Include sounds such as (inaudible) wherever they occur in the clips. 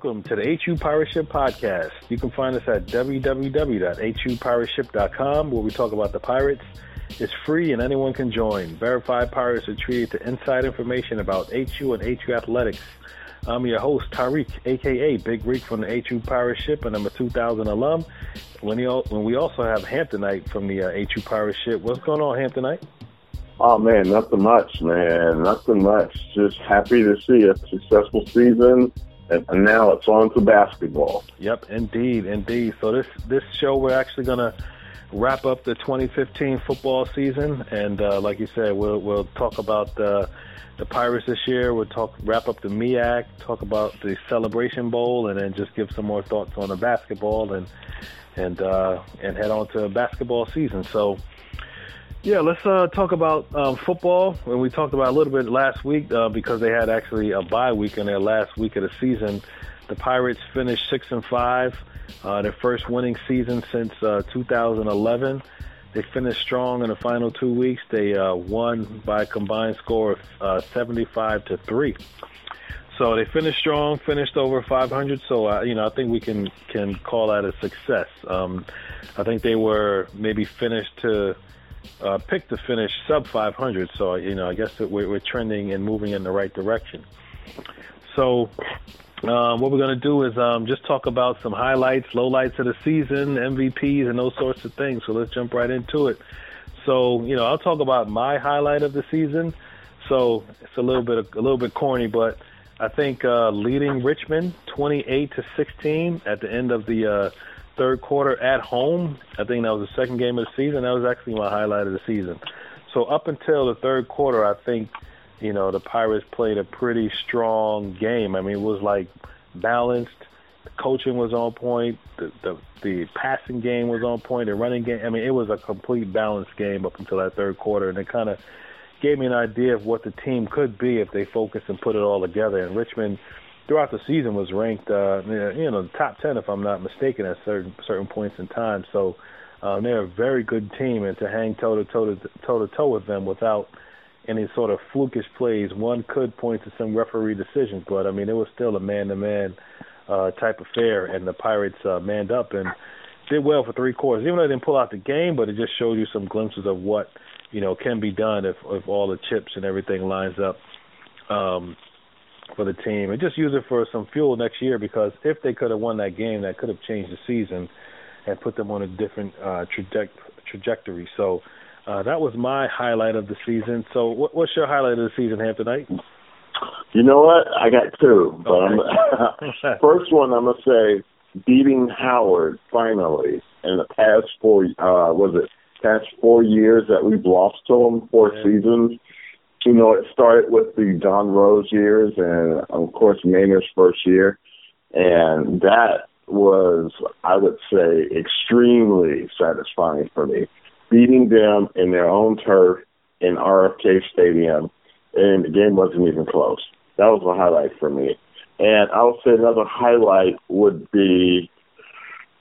Welcome to the HU Pirate Ship Podcast. You can find us at www.hupirateship.com where we talk about the pirates. It's free and anyone can join. Verified pirates are treated to inside information about HU and HU athletics. I'm your host, Tariq, aka Big Reek from the HU Pirate Ship, and I'm a 2000 alum. When, when we also have Hamptonite from the uh, HU Pirate Ship. What's going on, Hamptonite? Oh man, nothing much, man. Nothing much. Just happy to see a successful season and now it's on to basketball. Yep, indeed, indeed. So this this show we're actually gonna wrap up the 2015 football season, and uh, like you said, we'll we'll talk about the the Pirates this year. We'll talk wrap up the MEAC, talk about the Celebration Bowl, and then just give some more thoughts on the basketball and and uh, and head on to basketball season. So yeah, let's uh, talk about um, football. And we talked about a little bit last week uh, because they had actually a bye week in their last week of the season. The Pirates finished six and five, uh, their first winning season since uh, 2011. They finished strong in the final two weeks. They uh, won by a combined score of uh, 75 to three. So they finished strong, finished over 500. So uh, you know, I think we can can call that a success. Um, I think they were maybe finished to uh, picked to finish sub 500. So you know, I guess that we're, we're trending and moving in the right direction. So. Um, what we're going to do is um, just talk about some highlights, lowlights of the season, MVPs, and those sorts of things. So let's jump right into it. So you know, I'll talk about my highlight of the season. So it's a little bit a little bit corny, but I think uh, leading Richmond 28 to 16 at the end of the uh, third quarter at home. I think that was the second game of the season. That was actually my highlight of the season. So up until the third quarter, I think you know the Pirates played a pretty strong game. I mean, it was like balanced. The coaching was on point. The, the the passing game was on point. The running game. I mean, it was a complete balanced game up until that third quarter, and it kind of gave me an idea of what the team could be if they focused and put it all together. And Richmond throughout the season was ranked, uh, you know, top ten if I'm not mistaken at certain certain points in time. So um, they're a very good team, and to hang toe to toe to toe to toe with them without any sort of flukish plays, one could point to some referee decisions, but I mean it was still a man to man type affair, and the Pirates uh, manned up and did well for three quarters. Even though they didn't pull out the game, but it just showed you some glimpses of what you know can be done if if all the chips and everything lines up. Um, for the team and just use it for some fuel next year because if they could have won that game, that could have changed the season and put them on a different uh, traje- trajectory. So uh, that was my highlight of the season. So what, what's your highlight of the season, Hamptonite? You know what? I got two, but I'm, (laughs) first one I'm gonna say beating Howard finally in the past four uh was it past four years that we've lost to them four yeah. seasons you know, it started with the John Rose years and, of course, Maynor's first year. And that was, I would say, extremely satisfying for me. Beating them in their own turf in RFK Stadium, and the game wasn't even close. That was a highlight for me. And I would say another highlight would be,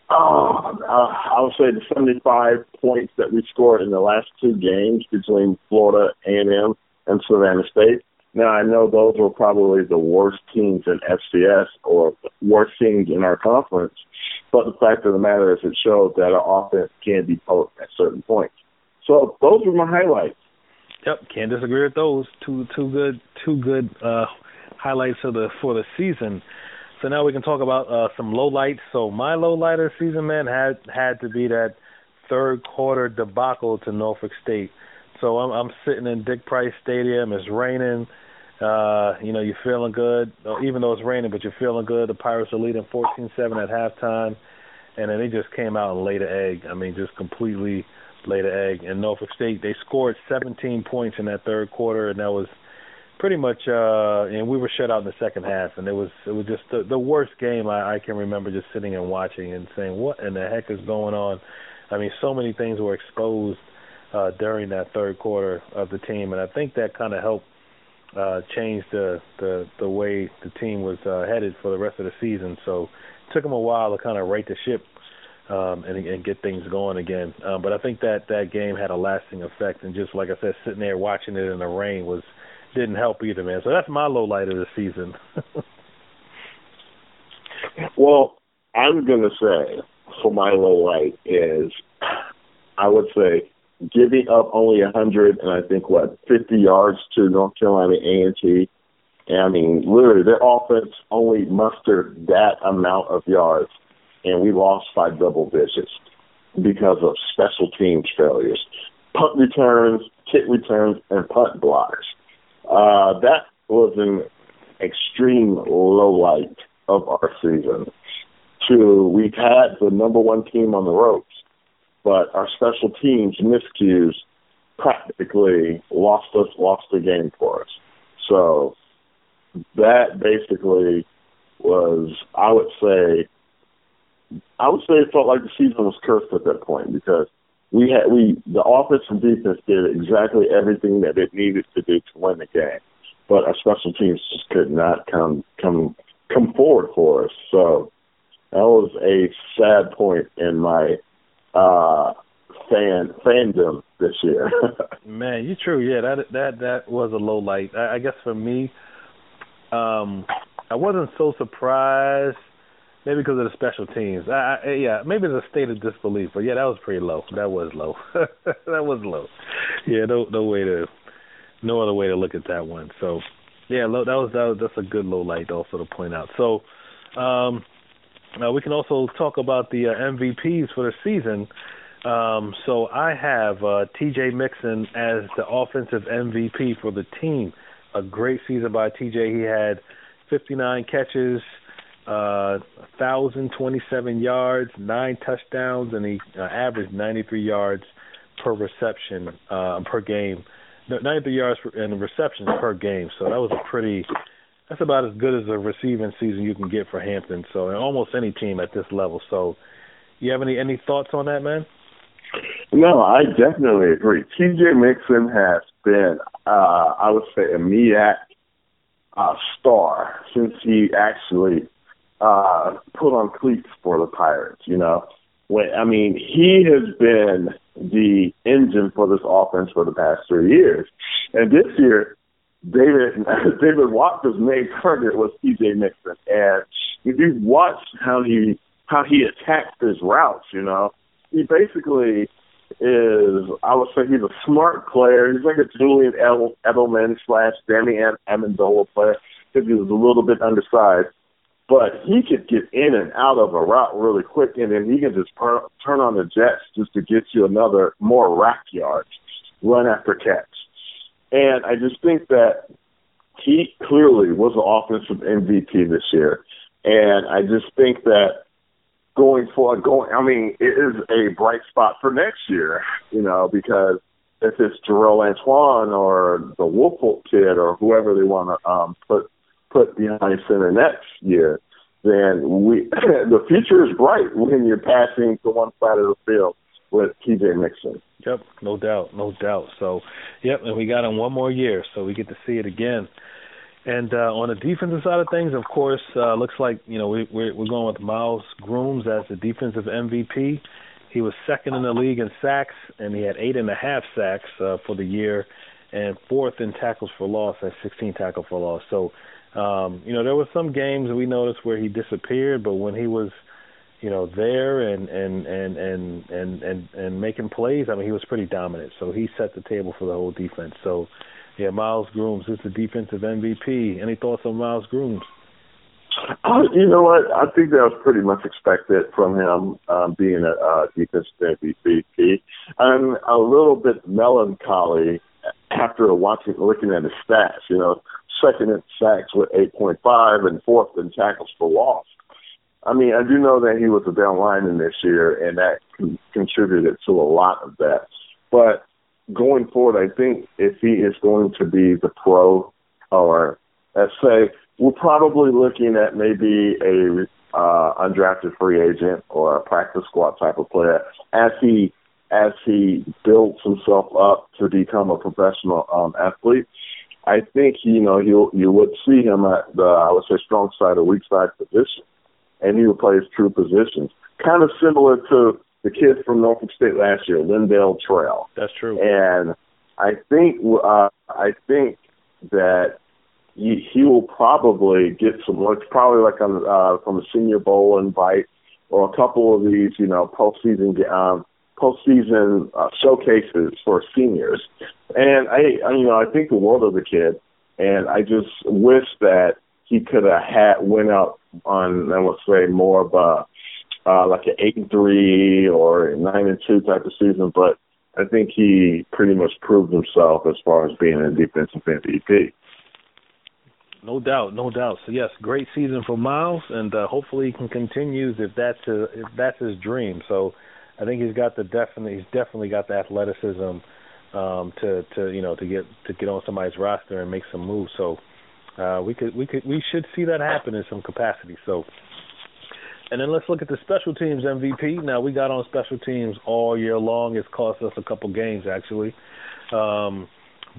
oh, I would say the 75 points that we scored in the last two games between Florida A&M and Savannah State. Now I know those were probably the worst teams in FCS or worst teams in our conference, but the fact of the matter is it showed that our offense can be potent at certain points. So those were my highlights. Yep, can't disagree with those. Two two good two good uh highlights of the for the season. So now we can talk about uh some low lights. So my low light of the season, man, had had to be that third quarter debacle to Norfolk State. So I'm I'm sitting in Dick Price Stadium. It's raining. Uh, you know, you're feeling good, even though it's raining, but you're feeling good. The Pirates are leading 14-7 at halftime, and then they just came out and laid an egg. I mean, just completely laid an egg. And Norfolk State, they scored 17 points in that third quarter, and that was pretty much. uh And we were shut out in the second half, and it was it was just the, the worst game I, I can remember. Just sitting and watching and saying, "What in the heck is going on?" I mean, so many things were exposed uh, during that third quarter of the team, and I think that kind of helped uh, change the, the the way the team was uh, headed for the rest of the season. So it took them a while to kind of right the ship um, and, and get things going again. Um, but I think that that game had a lasting effect, and just like I said, sitting there watching it in the rain was didn't help either, man. So that's my low light of the season. (laughs) Well, I'm to say for my low light is, I would say, giving up only 100 and I think what 50 yards to North Carolina A&T. And I mean, literally, their offense only mustered that amount of yards, and we lost by double digits because of special teams failures, punt returns, kick returns, and punt blocks. Uh, that was an extreme low light of our season. To we've had the number one team on the ropes, but our special teams miscues practically lost us lost the game for us. So that basically was I would say I would say it felt like the season was cursed at that point because we had we the offense and defense did exactly everything that it needed to do to win the game, but our special teams just could not come come come forward for us. So that was a sad point in my uh fan fandom this year. (laughs) Man, you true. Yeah, that that that was a low light. I, I guess for me, um, I wasn't so surprised Maybe because of the special teams. I, I, yeah, maybe the state of disbelief. But yeah, that was pretty low. That was low. (laughs) that was low. Yeah, no, no way to, no other way to look at that one. So, yeah, low, that was that was that's a good low light also to point out. So, um, uh, we can also talk about the uh, MVPs for the season. Um, so I have uh, T.J. Mixon as the offensive MVP for the team. A great season by T.J. He had 59 catches uh, 1,027 yards, nine touchdowns, and he uh, averaged 93 yards per reception uh, per game. No, 93 yards and receptions per game. So that was a pretty. That's about as good as a receiving season you can get for Hampton. So and almost any team at this level. So, you have any any thoughts on that, man? No, I definitely agree. T.J. Mixon has been, uh, I would say, a MEAC uh, star since he actually uh, put on cleats for the Pirates. You know, when I mean he has been the engine for this offense for the past three years, and this year. David (laughs) David Watford's main target was T.J. Mixon, and if you watch how he how he attacks his routes, you know, he basically is I would say he's a smart player. He's like a Julian Edelman slash Danny Amendola player because he was a little bit undersized but he could get in and out of a route really quick, and then he can just per- turn on the jets just to get you another more rack yards, run after catch. And I just think that he clearly was an offensive MVP this year, and I just think that going forward, going, I mean, it is a bright spot for next year, you know, because if it's Jerome Antoine or the Wolfholt kid or whoever they want to um, put put behind center next year, then we (laughs) the future is bright when you're passing to one side of the field with TJ Mixon. Yep, no doubt, no doubt. So, yep, and we got him one more year, so we get to see it again. And uh, on the defensive side of things, of course, uh, looks like you know we, we're, we're going with Miles Grooms as the defensive MVP. He was second in the league in sacks, and he had eight and a half sacks uh, for the year, and fourth in tackles for loss at 16 tackles for loss. So um, you know, there were some games we noticed where he disappeared, but when he was, you know, there and and and and and and, and making plays, I mean, he was pretty dominant. So he set the table for the whole defense. So, yeah, Myles Grooms is the defensive MVP. Any thoughts on Myles Grooms? Uh, you know what? I think that was pretty much expected from him um, being a uh, defensive MVP. I'm a little bit melancholy after watching, looking at his stats. You know, second in sacks with 8.5 and fourth in tackles for loss. I mean, I do know that he was a down lineman this year, and that con- contributed to a lot of that. But going forward, I think if he is going to be the pro, or let's say we're probably looking at maybe a uh, undrafted free agent or a practice squad type of player as he as he builds himself up to become a professional um, athlete. I think you know you you would see him at the I would say strong side or weak side position, and he would play his true positions, kind of similar to the kid from Norfolk State last year, Lindale Trail. That's true. And I think uh, I think that he, he will probably get some looks, probably like on uh, from a Senior Bowl invite or a couple of these, you know, postseason um, postseason uh, showcases for seniors. And I, I, you know, I think the world of the kid, and I just wish that he could have had went out on, I would say, more of a uh, like an eight and three or nine and two type of season. But I think he pretty much proved himself as far as being a defensive MVP. No doubt, no doubt. So yes, great season for Miles, and uh, hopefully he can continue if that's a, if that's his dream. So I think he's got the definitely he's definitely got the athleticism um, to to you know to get to get on somebody's roster and make some moves. So uh, we could we could we should see that happen in some capacity. So. And then let's look at the special teams MVP. Now we got on special teams all year long. It's cost us a couple games actually. Um,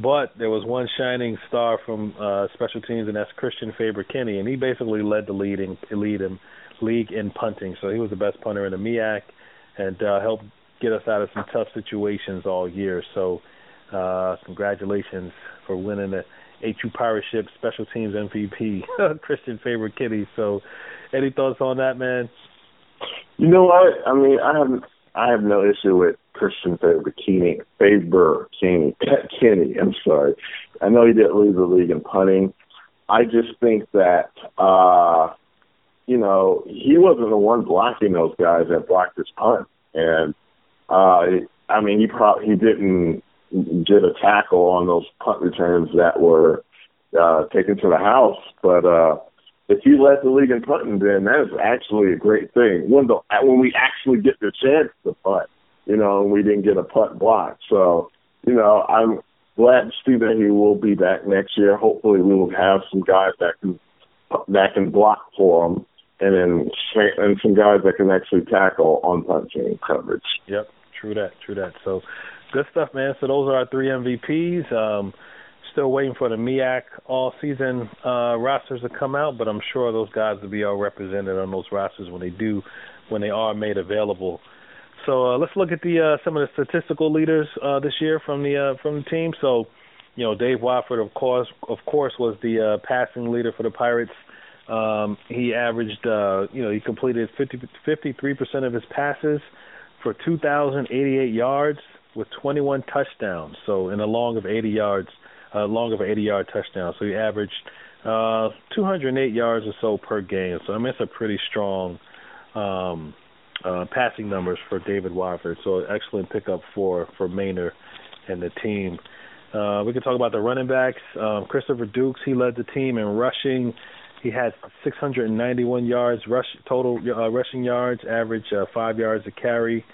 but there was one shining star from uh, special teams, and that's Christian Faber Kenny, and he basically led the lead in lead in league in punting. So he was the best punter in the MEAC, and uh, helped get us out of some tough situations all year. So uh, congratulations for winning the HU Pirate Ship Special Teams MVP, (laughs) Christian Faber-Kinney. So any thoughts on that, man? You know what? I mean, I have I have no issue with Christian Faber Kenny, Faber Kenny, Kenny. I'm sorry. I know he didn't leave the league in punting. I just think that uh, you know he wasn't the one blocking those guys that blocked his punt, and uh, I mean he probably he didn't get a tackle on those punt returns that were uh, taken to the house, but. uh if you led the league in punting, then that is actually a great thing. When the when we actually get the chance to punt, you know, and we didn't get a punt block. So, you know, I'm glad to see that he will be back next year. Hopefully, we will have some guys that can that can block for him, and then and some guys that can actually tackle on punt team coverage. Yep, true that, true that. So, good stuff, man. So those are our three MVPs. Um, still waiting for the MEAC all season uh, rosters to come out, but I'm sure those guys will be all represented on those rosters when they do, when they are made available. So uh, let's look at the uh, some of the statistical leaders uh, this year from the uh, from the team. So, you know, Dave Watford, of course, of course, was the uh, passing leader for the Pirates. Um, he averaged, uh, you know, he completed 50, 53% of his passes for 2,088 yards with 21 touchdowns. So in a long of 80 yards, uh, long of an 80-yard touchdown. So he averaged uh, 208 yards or so per game. So I mean, it's a pretty strong um, uh, passing numbers for David Watford. So excellent pickup for for Maynor and the team. Uh, we can talk about the running backs. Um, Christopher Dukes, he led the team in rushing. He had 691 yards rush total uh, rushing yards, average uh, five yards a carry.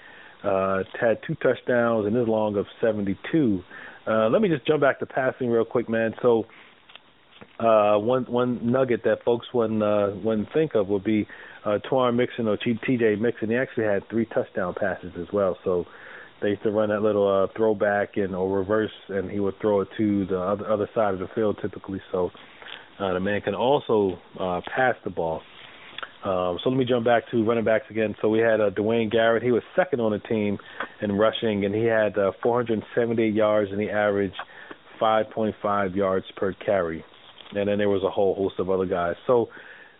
Had two touchdowns and his long of 72. Uh, let me just jump back to passing real quick, man. So uh, one one nugget that folks wouldn't uh, wouldn't think of would be uh, Twan Mixon or T.J. Mixon. He actually had three touchdown passes as well. So they used to run that little uh, throwback and or reverse, and he would throw it to the other other side of the field typically. So uh, the man can also uh, pass the ball. Um, so let me jump back to running backs again. So we had uh, Dwayne Garrett. He was second on the team in rushing, and he had uh, 478 yards, and he averaged 5.5 yards per carry. And then there was a whole host of other guys. So,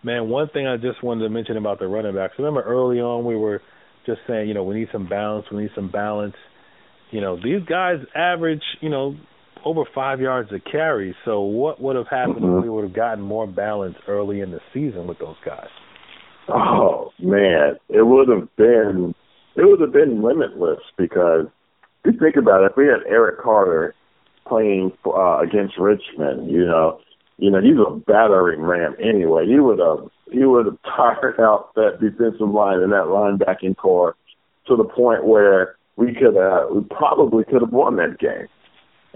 man, one thing I just wanted to mention about the running backs. Remember early on we were just saying, you know, we need some balance. We need some balance. You know, these guys average, you know, over five yards a carry. So what would have happened mm-hmm. if we would have gotten more balance early in the season with those guys? Oh man, it would have been it would have been limitless because you think about it, if we had Eric Carter playing uh, against Richmond, you know, you know he's a battering ram anyway. He would have he would have (laughs) tired out that defensive line and that linebacking corps to the point where we could uh, we probably could have won that game.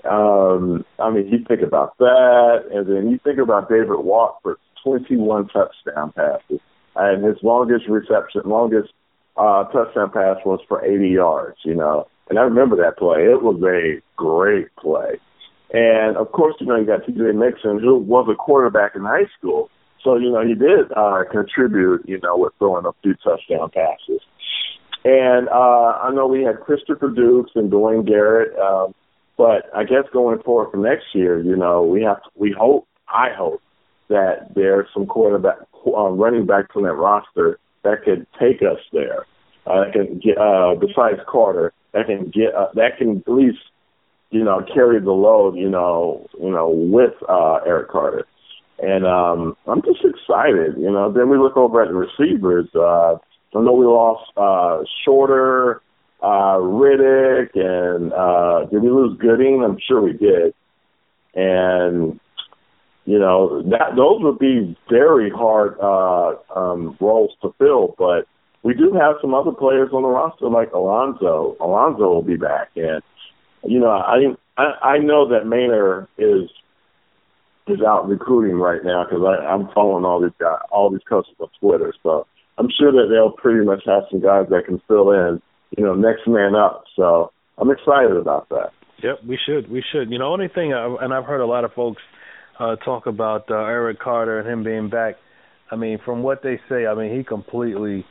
Um, I mean, you think about that, and then you think about David Watford, 21 touchdown passes and his longest reception, longest uh, touchdown pass was for 80 yards. You know, and I remember that play. It was a great play. And of course, you know, you got T.J. Mixon, who was a quarterback in high school. So, you know, he did uh, contribute, you know, with throwing a few touchdown passes. And uh, I know we had Christopher Dukes and Dwayne Garrett, um, but I guess going forward for next year, you know, we have to, we hope I hope that there's some quarterback, uh, running backs on that roster that could take us there. Uh, that can get uh, besides Carter, that can get uh, that can at least you know carry the load. You know, you know with uh, Eric Carter. And um, I'm just excited, you know. Then we look over at the receivers. Uh, I know we lost uh, Shorter, uh, Riddick, and uh, did we lose Gooding? I'm sure we did. And you know that those would be very hard uh, um, roles to fill. But we do have some other players on the roster like Alonzo. Alonzo will be back, and you know I I, I know that Maynor is is out recruiting right now because I'm following all these guys, all these coaches on Twitter. So I'm sure that they'll pretty much have some guys that can fill in, you know, next man up. So I'm excited about that. Yep, we should. We should. You know, only thing, and I've heard a lot of folks uh, talk about uh, Eric Carter and him being back. I mean, from what they say, I mean, he completely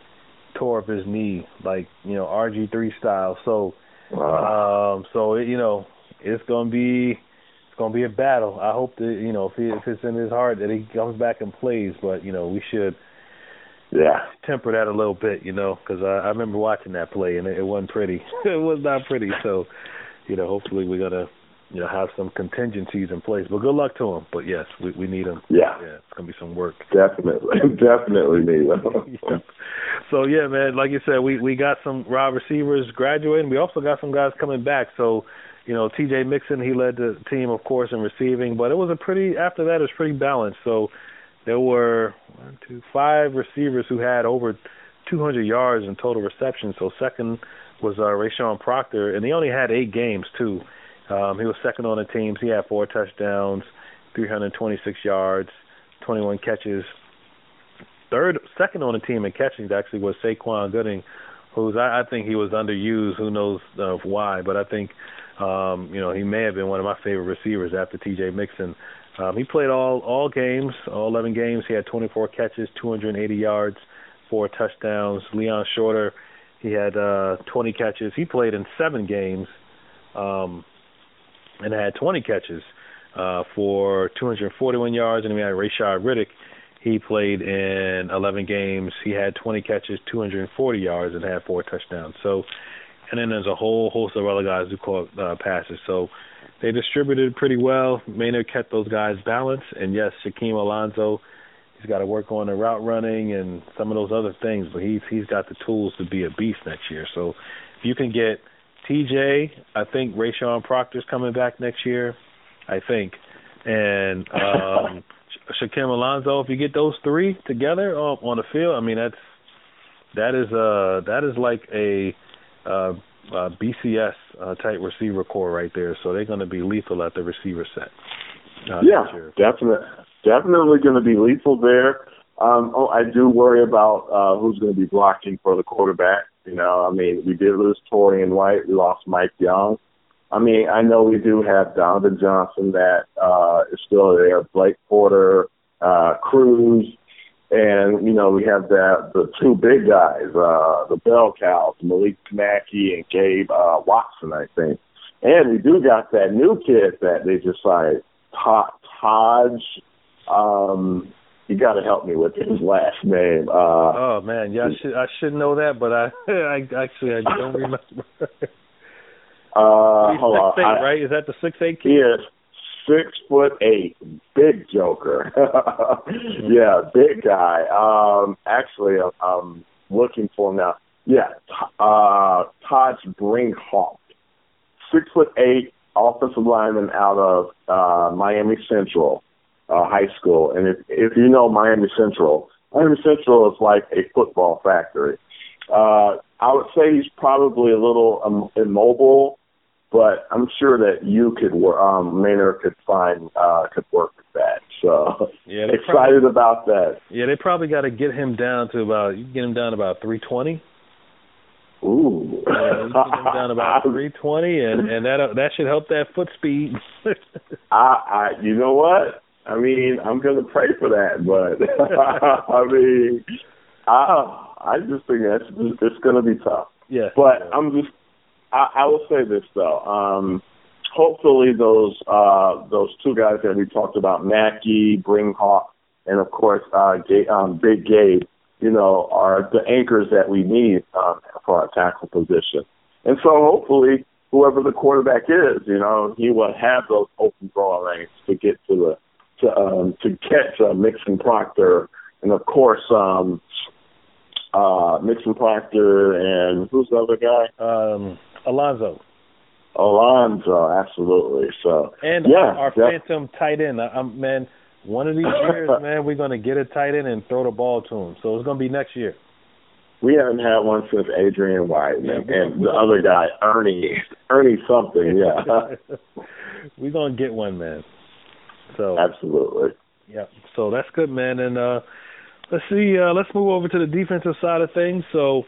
tore up his knee, like you know, RG3 style. So, wow. um, so it, you know, it's gonna be it's gonna be a battle. I hope that you know if, he, if it's in his heart that he comes back and plays. But you know, we should yeah temper that a little bit, you know, because I, I remember watching that play and it, it wasn't pretty. (laughs) it was not pretty. So, you know, hopefully we're gonna you know have some contingencies in place. But good luck to him. But yes, we we need him. Yeah, yeah, it's gonna be some work. Definitely, (laughs) definitely need him. yeah. (laughs) So yeah, man, like you said, we we got some raw receivers graduating. We also got some guys coming back. So. You know, T.J. Mixon, he led the team, of course, in receiving, but it was a pretty. After that, it was pretty balanced. So, there were one, two, five receivers who had over 200 yards in total reception. So second was uh, Rashawn Proctor, and he only had eight games too. Um, he was second on the teams. He had four touchdowns, 326 yards, 21 catches. Third, second on the team in catching actually was Saquon Gooding, who's I, I think he was underused. Who knows uh, why? But I think um, you know he may have been one of my favorite receivers after T.J. Mixon. Um, he played all all games, all 11 games. He had 24 catches, 280 yards, four touchdowns. Leon Shorter, he had uh, 20 catches. He played in seven games, um, and had 20 catches uh, for 241 yards. And we had Rashad Riddick. He played in 11 games. He had 20 catches, 240 yards, and had four touchdowns. So, and then there's a whole host of other guys who caught uh, passes. So they distributed pretty well. Maynor kept those guys balanced, and yes, Shaquem Alonso, he's got to work on the route running and some of those other things, but he's he's got the tools to be a beast next year. So if you can get TJ, I think Rashawn Proctor's coming back next year, I think, and (laughs) um, Shaquem Alonso. If you get those three together on, on the field, I mean that's that is uh that is like a uh, uh, BCS uh, type receiver corps right there. So they're going to be lethal at the receiver set. Uh, yeah, definitely, definitely going to be lethal there. Um, oh, I do worry about uh, who's going to be blocking for the quarterback. You know, I mean, we did lose Torrian White. We lost Mike Young. I mean, I know we do have Donovan Johnson that uh, is still there, Blake Porter, uh, Cruz, and, you know, we have that the two big guys, uh, the bell cows, Malik Mackey and Gabe uh, Watson, I think. And we do got that new kid that they just signed, Todd. Taj. Um, you got to help me with his last name. Uh, oh man, yeah, I should I should know that, but I (laughs) I actually I don't (laughs) remember. uh, hold on, eight, I, right? Is that the six eight kid? Yes, six foot eight, big joker. (laughs) yeah, big guy. Um, actually, I'm looking for him now. Yeah, uh, Todd Brinkhawk, six foot eight, offensive lineman out of uh, Miami Central uh, High School. And if if you know Miami Central, Miami Central is like a football factory. Uh, I would say he's probably a little um, immobile but I'm sure that you could work, um, Maynor could find, uh, could work with that. So yeah, excited probably, about that. Yeah, they probably got to get him down to about, you get him down to about 320. Ooh. Yeah, you get him down about (laughs) 320, and and that uh, that should help that foot speed. (laughs) I, I, you know what? I mean, I'm gonna pray for that, but (laughs) I mean, I I just think that's it's gonna be tough. Yeah. But yeah. I'm just I, I will say this though. Um, hopefully those uh, those two guys that we talked about, Mackey, Bringhawk, and of course uh, G- um, Big Gabe, you know, are the anchors that we need um, for our tackle position. And so hopefully whoever the quarterback is, you know, he will have those open draw lanes to get to the to um, to catch uh, Mixon Proctor, and of course um, uh, Mixon Proctor and who's the other guy? Um, Alonzo. Alonzo, absolutely. So and yeah, our phantom tight end. I, I'm man. One of these years, (laughs) man, we're gonna get a tight end and throw the ball to him. So it's gonna be next year. We haven't had one since Adrian White yeah, and, and the other guy, Ernie, Ernie something. Yeah, (laughs) we're gonna get one, man. So absolutely. Yeah. So that's good, man. And uh let's see. Uh, let's move over to the defensive side of things. So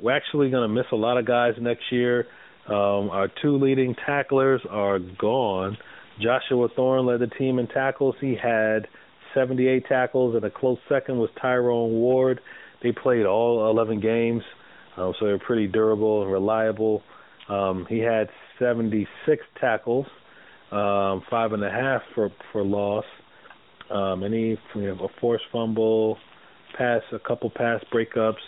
we're actually going to miss a lot of guys next year. Um, our two leading tacklers are gone. Joshua Thorne led the team in tackles. He had 78 tackles, and a close second was Tyrone Ward. They played all 11 games, um, so they're pretty durable and reliable. Um, he had 76 tackles, um, five and a half for for loss, um, he you know, a forced fumble, pass, a couple pass breakups.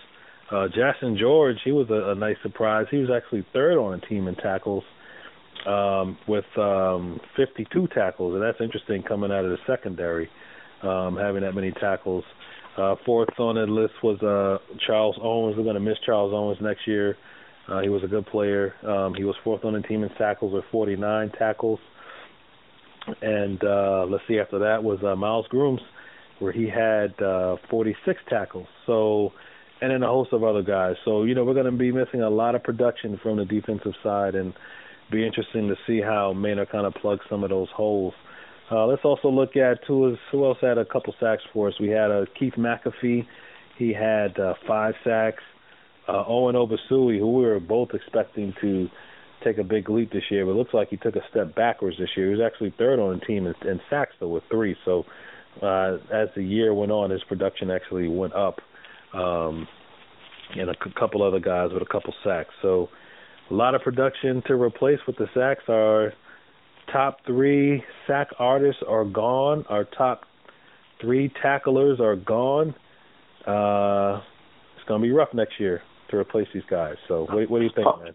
Uh, Jackson George, he was a, a nice surprise. He was actually third on the team in tackles um, with um, 52 tackles, and that's interesting coming out of the secondary, um, having that many tackles. Uh, fourth on the list was uh, Charles Owens. We're going to miss Charles Owens next year. Uh, he was a good player. Um, he was fourth on the team in tackles with 49 tackles. And uh, let's see, after that was uh, Myles Grooms, where he had uh, 46 tackles. So, and then a host of other guys. So, you know, we're going to be missing a lot of production from the defensive side, and be interesting to see how Maynor kind of plugs some of those holes. Uh, let's also look at who, who else had a couple sacks for us. We had uh, Keith McAfee. He had uh, five sacks. Uh, Owen Ogbusui, who we were both expecting to take a big leap this year, but it looks like he took a step backwards this year. He was actually third on the team in, in sacks, though, with three. So uh, as the year went on, his production actually went up. Um, and a c- couple other guys with a couple sacks. So a lot of production to replace with the sacks. Our top three sack artists are gone. Our top three tacklers are gone. Uh, it's going to be rough next year to replace these guys. So what, what do you think, man?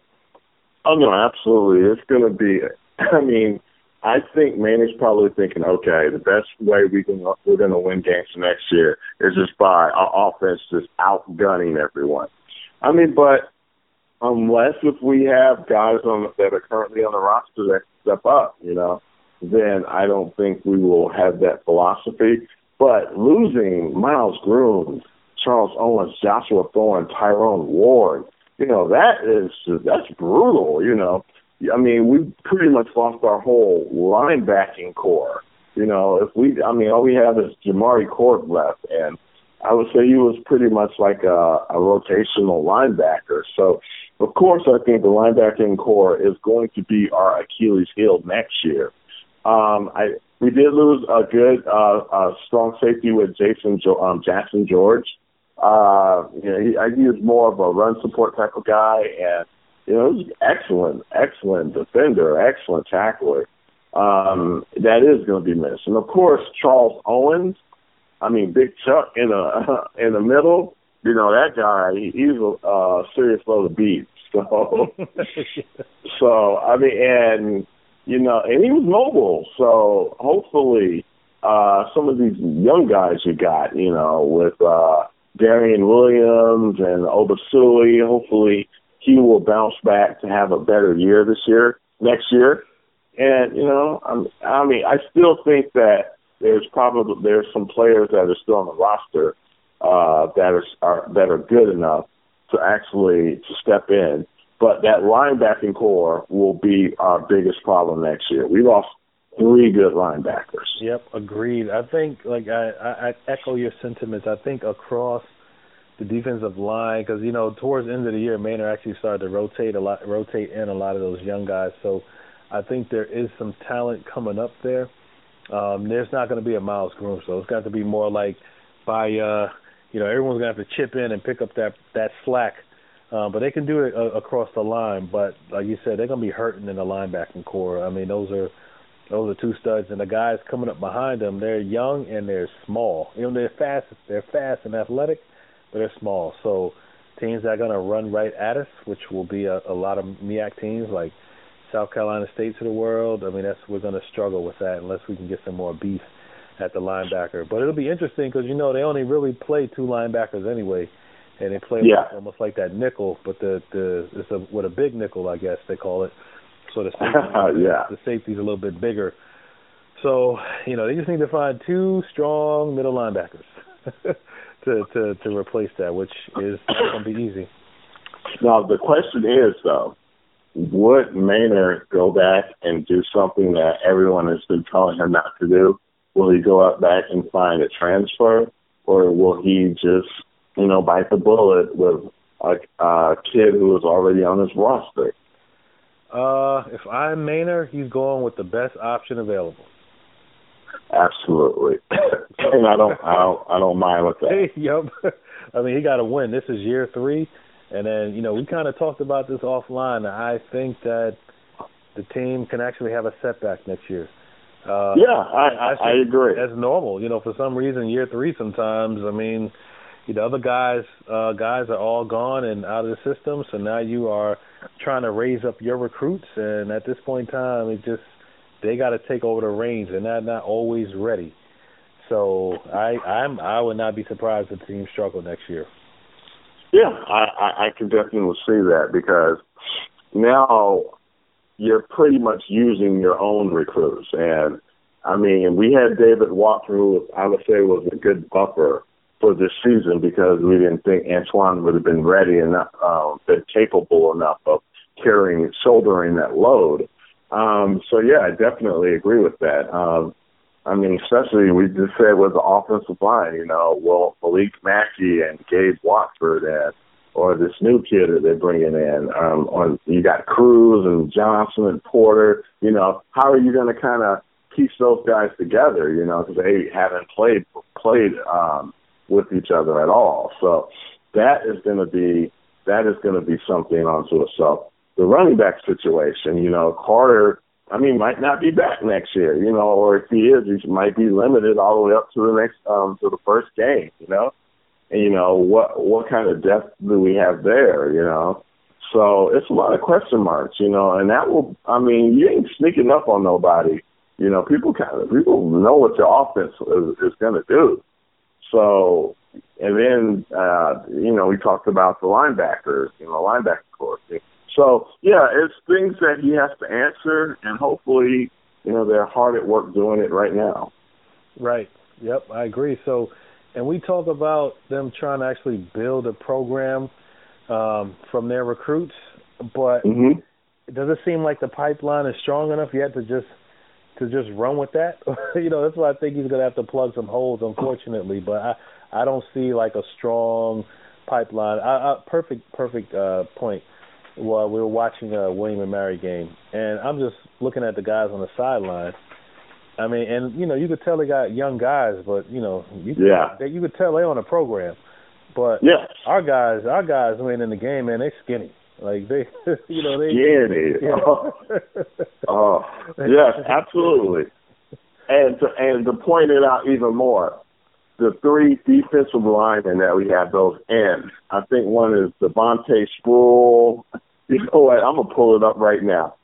Oh no, absolutely. It's going to be. I mean, I think Manny's probably thinking, okay, the best way we can we're going to win games next year is just by our offense just outgunning everyone. I mean, but unless if we have guys on that are currently on the roster that step up, you know, then I don't think we will have that philosophy. But losing Miles Grooms, Charles Owens, Joshua Thorne, Tyrone Ward, you know, that is that's brutal, you know. I mean, we pretty much lost our whole linebacking corps. You know, if we, I mean, all we have is Jamari Cord left, and I would say he was pretty much like a, a rotational linebacker. So, of course, I think the linebacking corps is going to be our Achilles heel next year. Um, I we did lose a good, uh, uh, strong safety with Jason um, Jackson George. Uh, you know, he, he was more of a run support type of guy, and you know, he's excellent, excellent defender, excellent tackler. Um, that is going to be missed, and of course, Charles Owens. I mean, Big Chuck in the (laughs) in the middle. You know that guy. He, he's a uh, serious load of beats. (laughs) So, (laughs) so I mean, and you know, and he was mobile. So hopefully, uh, some of these young guys you got, you know, with uh, Darian Williams and Ogbusui, hopefully he will bounce back to have a better year this year, next year. And you know, I'm, I mean, I still think that there's probably there's some players that are still on the roster uh, that are, are that are good enough to actually to step in. But that linebacking corps will be our biggest problem next year. We lost three good linebackers. Yep, agreed. I think like I, I, echo your sentiments. I think across the defensive line, because you know towards the end of the year, Maynor actually started to rotate a lot, rotate in a lot of those young guys. So I think there is some talent coming up there. Um, there's not going to be a Miles Groom, so it's got to be more like by uh, you know everyone's going to have to chip in and pick up that that slack Uh, but they can do it uh, across the line. But like you said, they're going to be hurting in the linebacking corps. I mean, those are those are two studs, and the guys coming up behind them, they're young and they're small. You know, they're fast. They're fast and athletic, but they're small. So teams that are going to run right at us, which will be a, a lot of MEAC teams like South Carolina State to the world. I mean, that's we're going to struggle with that unless we can get some more beef at the linebacker. But it'll be interesting because you know they only really play two linebackers anyway, and they play yeah. almost like that nickel, but the the it's a with a big nickel, I guess they call it. So (laughs) the safety, yeah. the safety's a little bit bigger. So you know they just need to find two strong middle linebackers (laughs) to to to replace that, which is not going to be easy. Now the question is though, would Maynor go back and do something that everyone has been telling him not to do? Will he go up back and find a transfer, or will he just, you know, bite the bullet with a, a kid who is already on his roster? Uh, if I'm Maynor, he's going with the best option available. Absolutely, (coughs) and I don't, I don't, I don't mind with that. (laughs) yep. (laughs) I mean, he got to win. This is year three, and then you know we kind of talked about this offline. I think that the team can actually have a setback next year. Uh, yeah, I, I, I agree. That's normal. You know, for some reason, year three sometimes. I mean, you know, other guys, uh, guys are all gone and out of the system. So now you are trying to raise up your recruits, and at this point in time, it just they got to take over the reins, and they're not always ready. So I, I'm, I would not be surprised if the team struggle next year. Yeah, I, I, I can definitely see that because now you're pretty much using your own recruits. And I mean, we had David Watford, who I would say was a good buffer for this season because we didn't think Antoine would have been ready enough, um, been capable enough of carrying, shouldering that load. Um, so yeah, I definitely agree with that. Um, I mean, especially we just said with the offensive line, you know, well, Malik Mackey and Gabe Watford and or this new kid that they're bringing in. Um, on you got Cruz and Johnson and Porter. You know, how are you going to kind of piece those guys together? You know, because they haven't played played um, with each other at all. So that is going to be that is going to be something onto itself. The running back situation, you know, Carter. I mean, might not be back next year, you know, or if he is, he might be limited all the way up to the next um to the first game, you know And you know what what kind of depth do we have there you know so it's a lot of question marks you know and that will i mean you ain't sneaking up on nobody you know people kind of people know what your offense is, is going to do so and then uh you know we talked about the linebackers you know linebacker course so yeah it's things that he has to answer and hopefully you know they're hard at work doing it right now. Right. Yep i agree. So and we talk about them trying to actually build a program um, from their recruits, but mm-hmm. does it seem like the pipeline is strong enough yet to just to just run with that? (laughs) you know, that's why I think he's going to have to plug some holes, unfortunately. But I I don't see like a strong pipeline. I, I, perfect perfect uh, point. Well, we were watching a William and Mary game, and I'm just looking at the guys on the sideline I mean, and you know, you could tell they got young guys, but you know, you could, yeah, they, you could tell they on a program. But yeah, our guys, our guys, I mean, in the game, man, they skinny. Like they, (laughs) you know, they. Yeah. Oh, (laughs) (laughs) oh, yes, absolutely. And to and to point it out even more, the three defensive linemen that we have, those ends. I think one is Devontae Sproul. You know what? I'm gonna pull it up right now.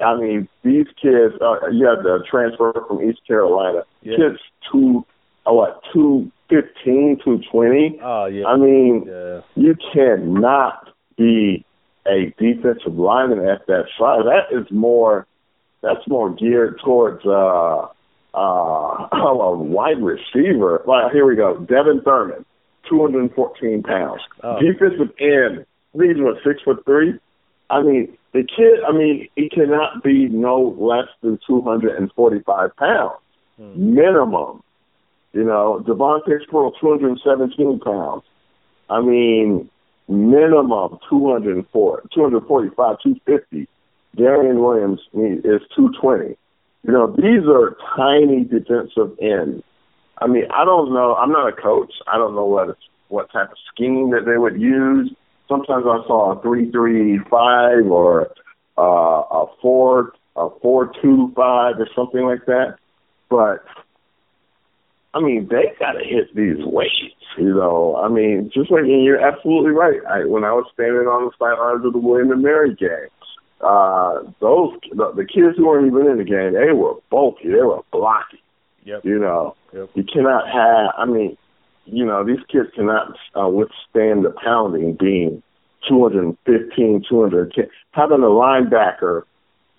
I mean, these kids. Uh, you have the transfer from East Carolina. Yeah. Kids two, oh, what two fifteen, two twenty. Oh yeah. I mean, yeah. you cannot be a defensive lineman at that size. That is more. That's more geared towards uh uh (laughs) a wide receiver. Like here we go, Devin Thurman, two hundred and fourteen pounds. Oh. Defensive end. He's what six foot three. I mean, the kid, I mean, he cannot be no less than 245 pounds, hmm. minimum. You know, Devontae Sproul, 217 pounds. I mean, minimum 204, 245, 250. Darian Williams is 220. You know, these are tiny defensive ends. I mean, I don't know. I'm not a coach. I don't know what what type of scheme that they would use sometimes I saw a three three five or uh, a four a four two five or something like that. But I mean, they got to hit these weights. You know, I mean, just like and you're absolutely right. I, when I was standing on the sidelines of the William and Mary game, uh, those the, the kids who weren't even in the game, they were bulky, they were blocky. Yep. You know, yep. you cannot have. I mean, you know, these kids cannot uh, withstand the pounding being 215, 210. Having a linebacker,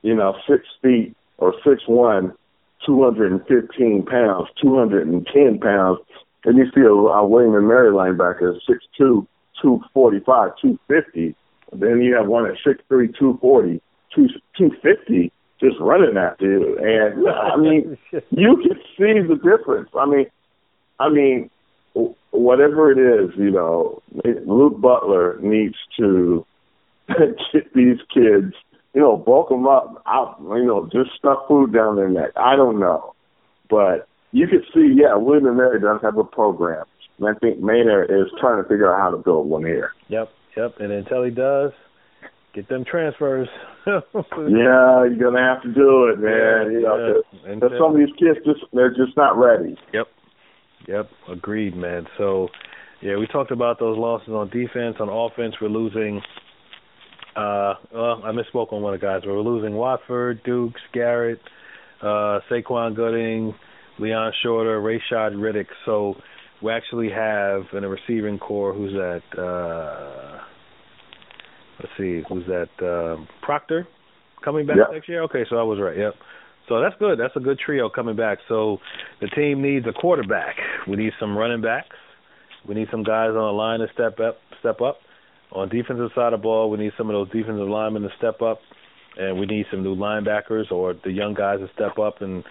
you know, six feet or six one, 215 pounds, 210 pounds, and you see a, William and Mary linebacker, six two, 245, 250. Then you have one at six three, 240, 250 just running after you. And (laughs) I mean, you can see the difference. I mean, I mean, whatever it is, you know, Luke Butler needs to (laughs) get these kids, you know, bulk them up, out, you know, just stuff food down their neck. I don't know, but you can see, yeah, William and Mary does have a program, and I think Maynor is trying to figure out how to build one here. Yep, yep, and until he does, get them transfers. (laughs) yeah, you're gonna have to do it, man. Yeah, you know, yeah. cause, some of these kids just they're just not ready. Yep, Yep, agreed, man. So, yeah, we talked about those losses on defense. On offense, we're losing. Uh, well, I misspoke on one of the guys. We're losing Watford, Dukes, Garrett, uh, Saquon Gooding, Leon Shorter, Rayshad Riddick. So we actually have in a receiving corps who's at. Uh, let's see, who's that? Uh, Proctor coming back yep. next year. Okay, so I was right. Yep. So that's good. That's a good trio coming back. So the team needs a quarterback. We need some running backs. We need some guys on the line to step up. Step up. On defensive side of the ball, we need some of those defensive linemen to step up, and we need some new linebackers or the young guys to step up and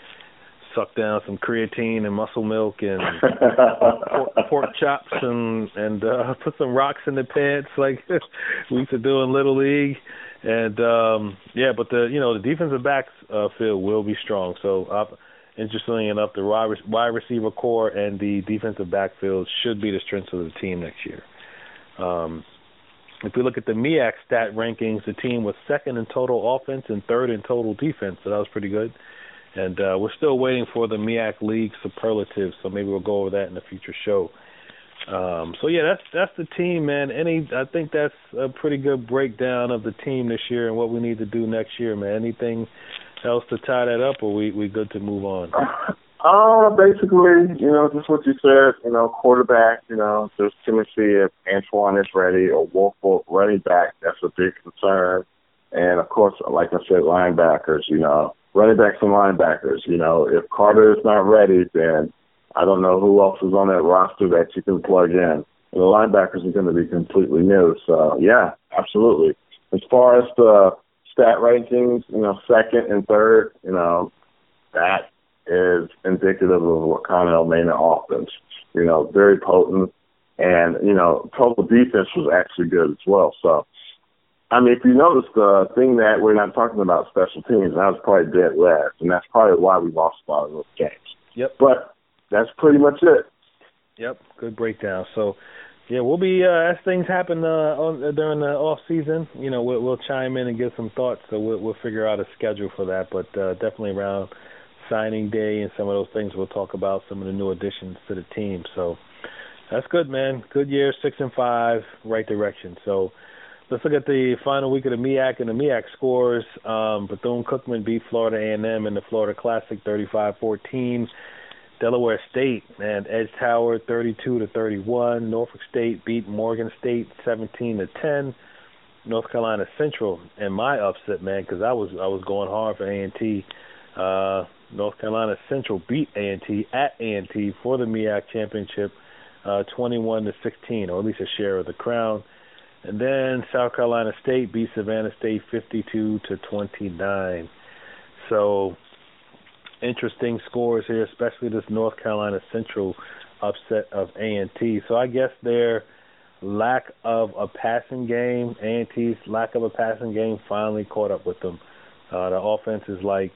suck down some creatine and muscle milk and (laughs) pork, pork chops and and uh, (laughs) put some rocks in the pants like (laughs) we used to do in little league. And um yeah, but the you know the defensive backs uh, field will be strong. So uh, interestingly enough, the wide receiver corps and the defensive backfield should be the strengths of the team next year. Um, if we look at the MEAC stat rankings, the team was second in total offense and third in total defense, so that was pretty good. And uh, we're still waiting for the MEAC League superlatives, so maybe we'll go over that in a future show. Um, so yeah, that's that's the team, man. Any, I think that's a pretty good breakdown of the team this year and what we need to do next year, man. Anything else to tie that up, or we we good to move on? (laughs) Uh, basically, you know, just what you said. You know, quarterback. You know, just Timothy if Antoine is ready or Wolf running back. That's a big concern. And of course, like I said, linebackers. You know, running backs and linebackers. You know, if Carter is not ready, then I don't know who else is on that roster that you can plug in. The linebackers are going to be completely new. So yeah, absolutely. As far as the stat rankings, you know, second and third, you know, that is indicative of what Connell Maynor offense. You know, very potent, and you know, total defense was actually good as well. So, I mean, if you notice the thing that we're not talking about special teams, that was probably dead last, and that's probably why we lost a lot of those games. Yep. But that's pretty much it. Yep, good breakdown. So, yeah, we'll be uh, as things happen uh, on, uh, during the off season. You know, we'll, we'll chime in and give some thoughts. So we'll, we'll figure out a schedule for that. But uh, definitely around signing day and some of those things, we'll talk about some of the new additions to the team. So that's good, man. Good year, six and five, right direction. So let's look at the final week of the MEAC and the MEAC scores. Um, Bethune Cookman beat Florida A&M in the Florida Classic, 35-14. Delaware State and Edge Tower 32 to 31. Norfolk State beat Morgan State 17 to 10. North Carolina Central and my upset man because I was I was going hard for A and T. Uh, North Carolina Central beat at A and T for the MEAC championship, uh, 21 to 16, or at least a share of the crown. And then South Carolina State beat Savannah State 52 to 29. So interesting scores here, especially this North Carolina Central upset of A&T. So I guess their lack of a passing game, A&T's lack of a passing game, finally caught up with them. Uh, the offense is like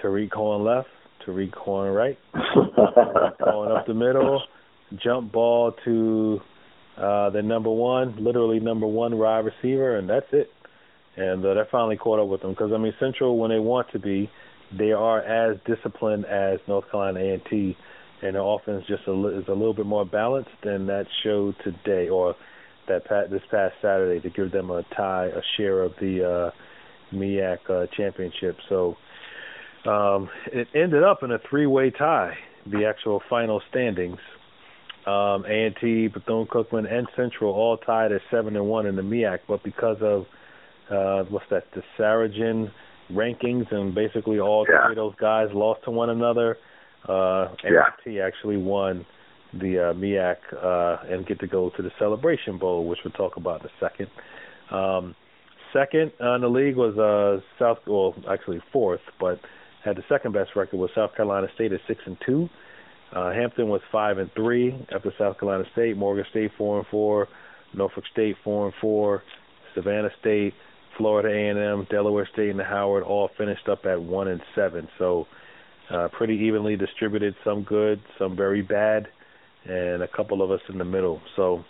Tarik Cohen left, Tarik Cohen right, (laughs) going up the middle, jump ball to uh, their number one, literally number one wide receiver, and that's it. And uh, that finally caught up with them because I mean Central, when they want to be, they are as disciplined as North Carolina A&T, and their offense just a, is a little bit more balanced than that showed today or that pat, this past Saturday to give them a tie, a share of the uh, MEAC uh, championship. So um, it ended up in a three-way tie, the actual final standings. Um, A&T, Bethune-Cookman, and Central all tied at seven and one in the MEAC, but because of uh, what's that, the Sagarin rankings, and basically all yeah. three of those guys lost to one another. Uh, yeah. actually won the uh, MEAC uh, and get to go to the Celebration Bowl, which we'll talk about in a second. Um, second in the league was uh, South, well, actually fourth, but had the second best record was South Carolina State at six and two. Uh, Hampton was five and three after South Carolina State. Morgan State four and four. Norfolk State four and four. Savannah State, Florida A&M, Delaware State, and Howard all finished up at one and seven. So uh, pretty evenly distributed. Some good, some very bad, and a couple of us in the middle. So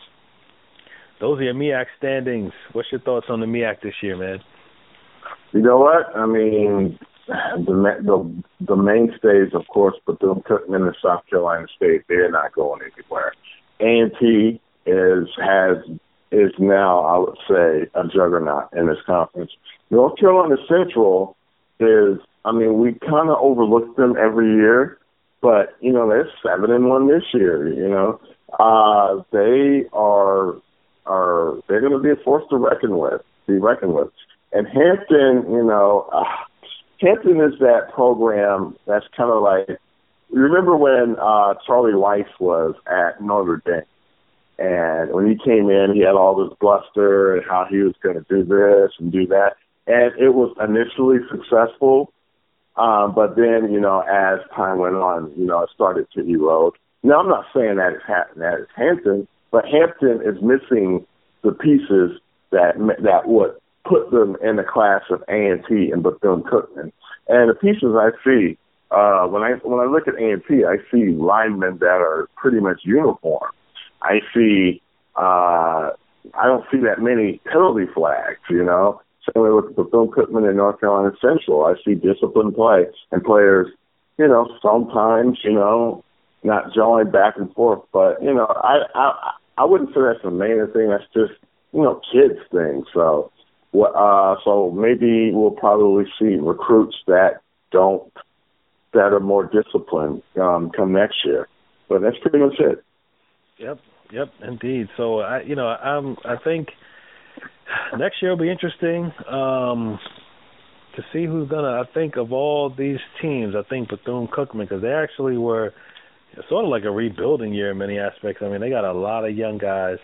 those are your MEAC standings. What's your thoughts on the MEAC this year, man? You know what? I mean, the the, the mainstays, of course, Bethune Cookman and the South Carolina State, they're not going anywhere. A and T is has is now, I would say, a juggernaut in this conference. North Carolina Central is, I mean, we kind of overlook them every year, but you know they're seven and one this year. You know, uh, they are are they're going to be a force to reckon with, be reckoned with. And Hampton, you know, uh, Hampton is that program that's kind of like remember when uh, Charlie Weis was at Notre Dame, and when he came in, he had all this bluster and how he was going to do this and do that, and it was initially successful, um, but then you know as time went on, you know it started to erode. Now I'm not saying that it's ha- that it's Hampton, but Hampton is missing the pieces that that would put them in the class of A and Bethune Cookman. And the pieces I see uh, when I when I look at A and T, I see linemen that are pretty much uniform. I see uh, I don't see that many penalty flags. You know, similar with Bethune Cookman and North Carolina Central. I see disciplined play and players. You know, sometimes you know not jawing back and forth, but you know, I I I wouldn't say that's the main thing. That's just you know kids thing. So uh, so maybe we'll probably see recruits that don't that are more disciplined um, come next year. But that's pretty much it. Yep, yep, indeed. So I, you know, I'm I think next year will be interesting um, to see who's gonna. I think of all these teams, I think Bethune Cookman because they actually were sort of like a rebuilding year in many aspects. I mean, they got a lot of young guys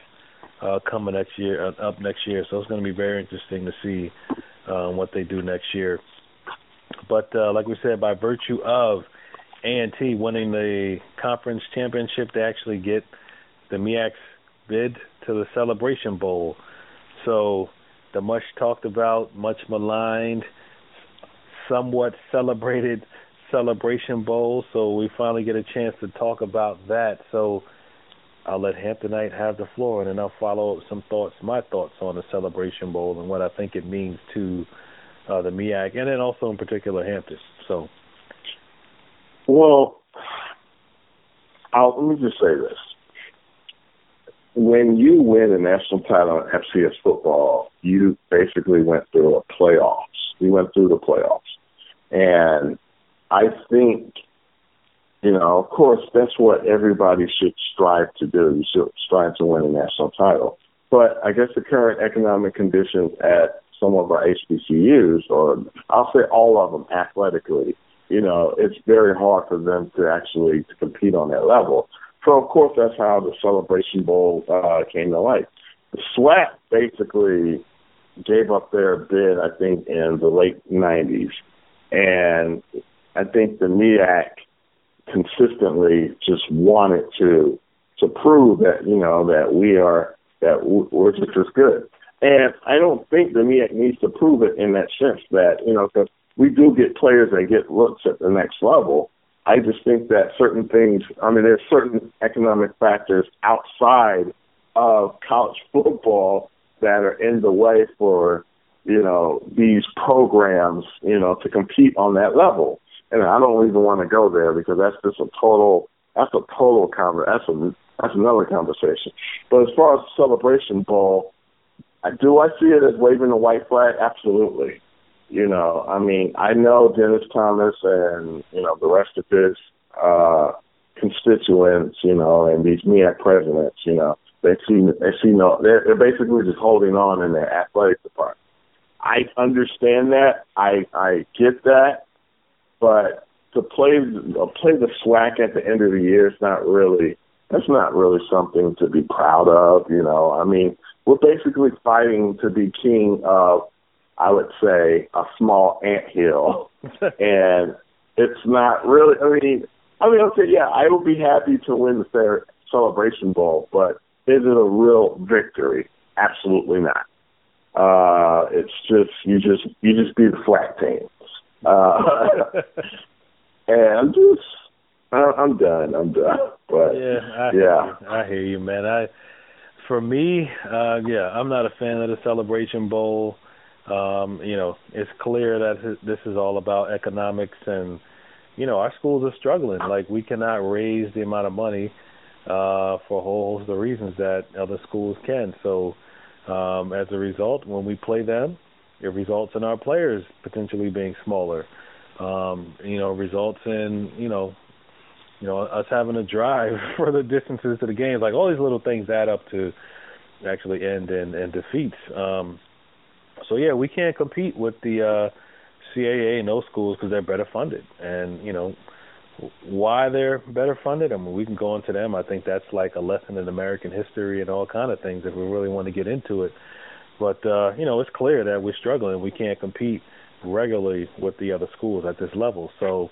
uh, coming next year, uh, up next year. So it's going to be very interesting to see um, what they do next year. But uh, like we said, by virtue of A&T winning the conference championship, they actually get the MEAC's bid to the Celebration Bowl. So the much talked about, much maligned, somewhat celebrated Celebration Bowl. So we finally get a chance to talk about that. So I'll let Hamptonite have the floor, and then I'll follow up some thoughts, my thoughts on the Celebration Bowl and what I think it means to uh, the MEAC, and then also in particular Hampton. So, well, I'll, let me just say this: when you win a national title in FCS football, you basically went through a playoffs. You went through the playoffs, and I think you know, of course, that's what everybody should strive to do. You should strive to win a national title. But I guess the current economic conditions at some of our HBCUs, or I'll say all of them athletically, you know, it's very hard for them to actually to compete on that level. So of course, that's how the Celebration Bowl uh, came to light. The SWAC basically gave up their bid, I think, in the late '90s, and I think the MEAC consistently just wanted to to prove that you know that we are that we're just as good. And I don't think the MEAC needs to prove it in that sense that you know because we do get players that get looks at the next level. I just think that certain things. I mean, there's certain economic factors outside of college (laughs) football that are in the way for you know these programs you know to compete on that level. And I don't even want to go there because that's just a total that's a total conver that's a that's another conversation. But as far as celebration bowl, do I see it as waving the white flag? Absolutely. You know, I mean, I know Dennis Thomas and you know the rest of his uh, constituents, you know, and these MEAC presidents, you know, they see they see no, they're, they're basically just holding on in their athletic department. I understand that, I I get that, but to play uh, play the SWAC at the end of the year is not really that's not really something to be proud of, you know. I mean, we're basically fighting to be king of I would say, a small ant hill. (laughs) and it's not really, I mean, I mean, okay, yeah, I would be happy to win the fair celebration bowl, but is it a real victory? Absolutely not. Uh, it's just, you just, you just be the flat teams. Uh, (laughs) and I'm just, I'm done. I'm done. But yeah, I yeah, hear you. I hear you, man. I, for me, uh, yeah, I'm not a fan of the Celebration Bowl. Um, you know, it's clear that this is all about economics, and you know, our schools are struggling. Like we cannot raise the amount of money uh, for a whole host of reasons that other schools can. So, um, as a result, when we play them, it results in our players potentially being smaller. Um, you know, results in you know, you know, us having to drive (laughs) further distances to the games. Like all these little things add up to actually end in, in defeats. Um, so yeah, we can't compete with the uh, CAA and those schools because they're better funded, and you know why they're better funded. I mean, we can go into them. I think that's like a lesson in American history and all kind of things if we really want to get into it. But uh, you know, it's clear that we're struggling. We can't compete regularly with the other schools at this level. So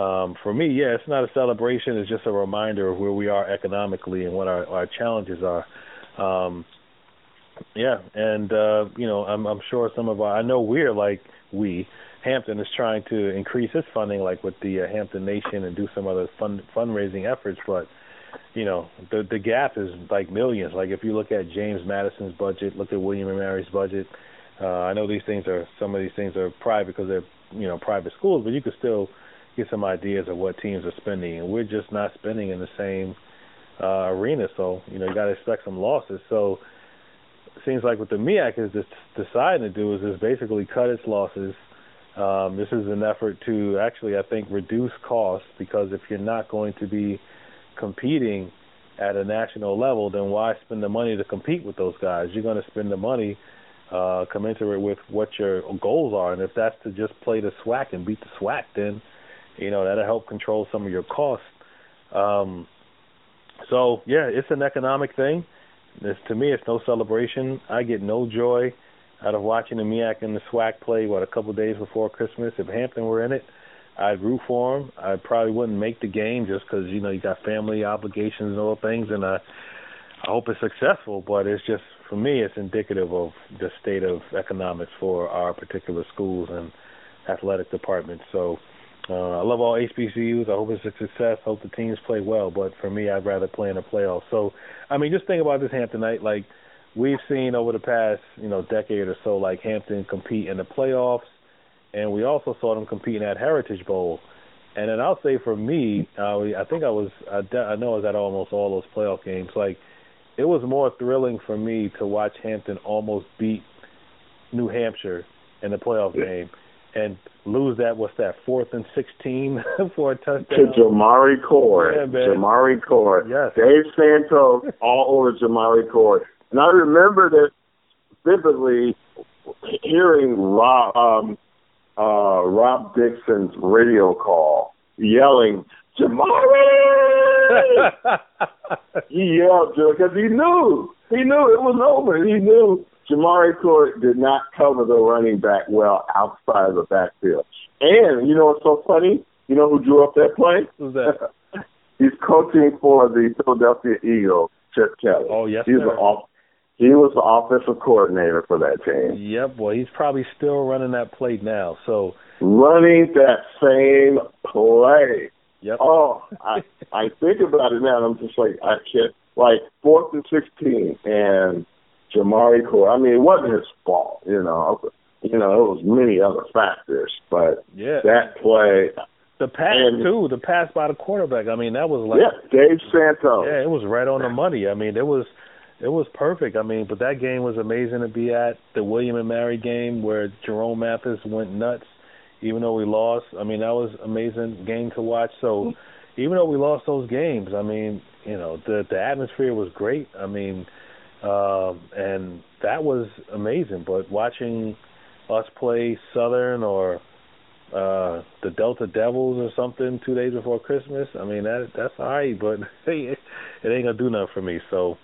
um, for me, yeah, it's not a celebration. It's just a reminder of where we are economically and what our, our challenges are. Um, yeah, and uh, you know, I'm I'm sure some of our I know we're like we Hampton is trying to increase its funding, like with the uh, Hampton Nation, and do some other fund fundraising efforts. But you know, the the gap is like millions. Like if you look at James Madison's budget, look at William and Mary's budget. Uh, I know these things are some of these things are private because they're you know private schools, but you could still get some ideas of what teams are spending, and we're just not spending in the same uh, arena. So you know, you got to expect some losses. So seems like what the MEAC is deciding to do is is basically cut its losses. Um, this is an effort to actually, I think, reduce costs because if you're not going to be competing at a national level, then why spend the money to compete with those guys? You're going to spend the money uh, commensurate with what your goals are, and if that's to just play the SWAC and beat the SWAC, then you know that'll help control some of your costs. Um, so yeah, it's an economic thing. This to me, it's no celebration. I get no joy out of watching the MEAC and the SWAC play. What a couple of days before Christmas. If Hampton were in it, I'd root for them. I probably wouldn't make the game just because you know you got family obligations and all things, and I I hope it's successful. But it's just for me, it's indicative of the state of economics for our particular schools and athletic departments. So uh, I love all HBCUs. I hope it's a success. Hope the teams play well. But for me, I'd rather play in the playoffs. So, I mean, just think about this Hamptonite. Like we've seen over the past, you know, decade or so, like Hampton compete in the playoffs, and we also saw them competing at Heritage Bowl. And then I'll say for me, uh, I think I was, I, I know I was at almost all those playoff games. Like it was more thrilling for me to watch Hampton almost beat New Hampshire in the playoff game and lose that what's that fourth and sixteen (laughs) for a touchdown to Jamari Court. Yeah, Jamari Court. Yes. Dave Santos (laughs) all over Jamari Court. And I remember this vividly hearing Rob um uh Rob Dixon's radio call yelling, Jamari (laughs) He yelled because he knew. He knew it was over. He knew Jamari Court did not cover the running back well outside of the backfield. And you know what's so funny? You know who drew up that play? Who's that? (laughs) He's coaching for the Philadelphia Eagles, Chip Kelly. Oh yes, He's sir. The off- he was the offensive coordinator for that team. Yep, Well, he's probably still running that play now. So running that same play. Yep. Oh, I (laughs) I think about it now, and I'm just like I can't. like fourth and sixteen, and Jamari Core. I mean, it wasn't his fault, you know. You know, it was many other factors, but yeah, that play. The pass and, too, the pass by the quarterback. I mean, that was like yeah, Dave Santos. Yeah, it was right on the money. I mean, it was it was perfect. I mean, but that game was amazing to be at. The William and Mary game where Jerome Mathis went nuts, even though we lost. I mean, that was amazing game to watch. So, even though we lost those games, I mean, you know, the the atmosphere was great. I mean, um, and that was amazing. But watching us play Southern or uh the Delta Devils or something two days before Christmas. I mean that that's all right, but (laughs) it ain't gonna do nothing for me. So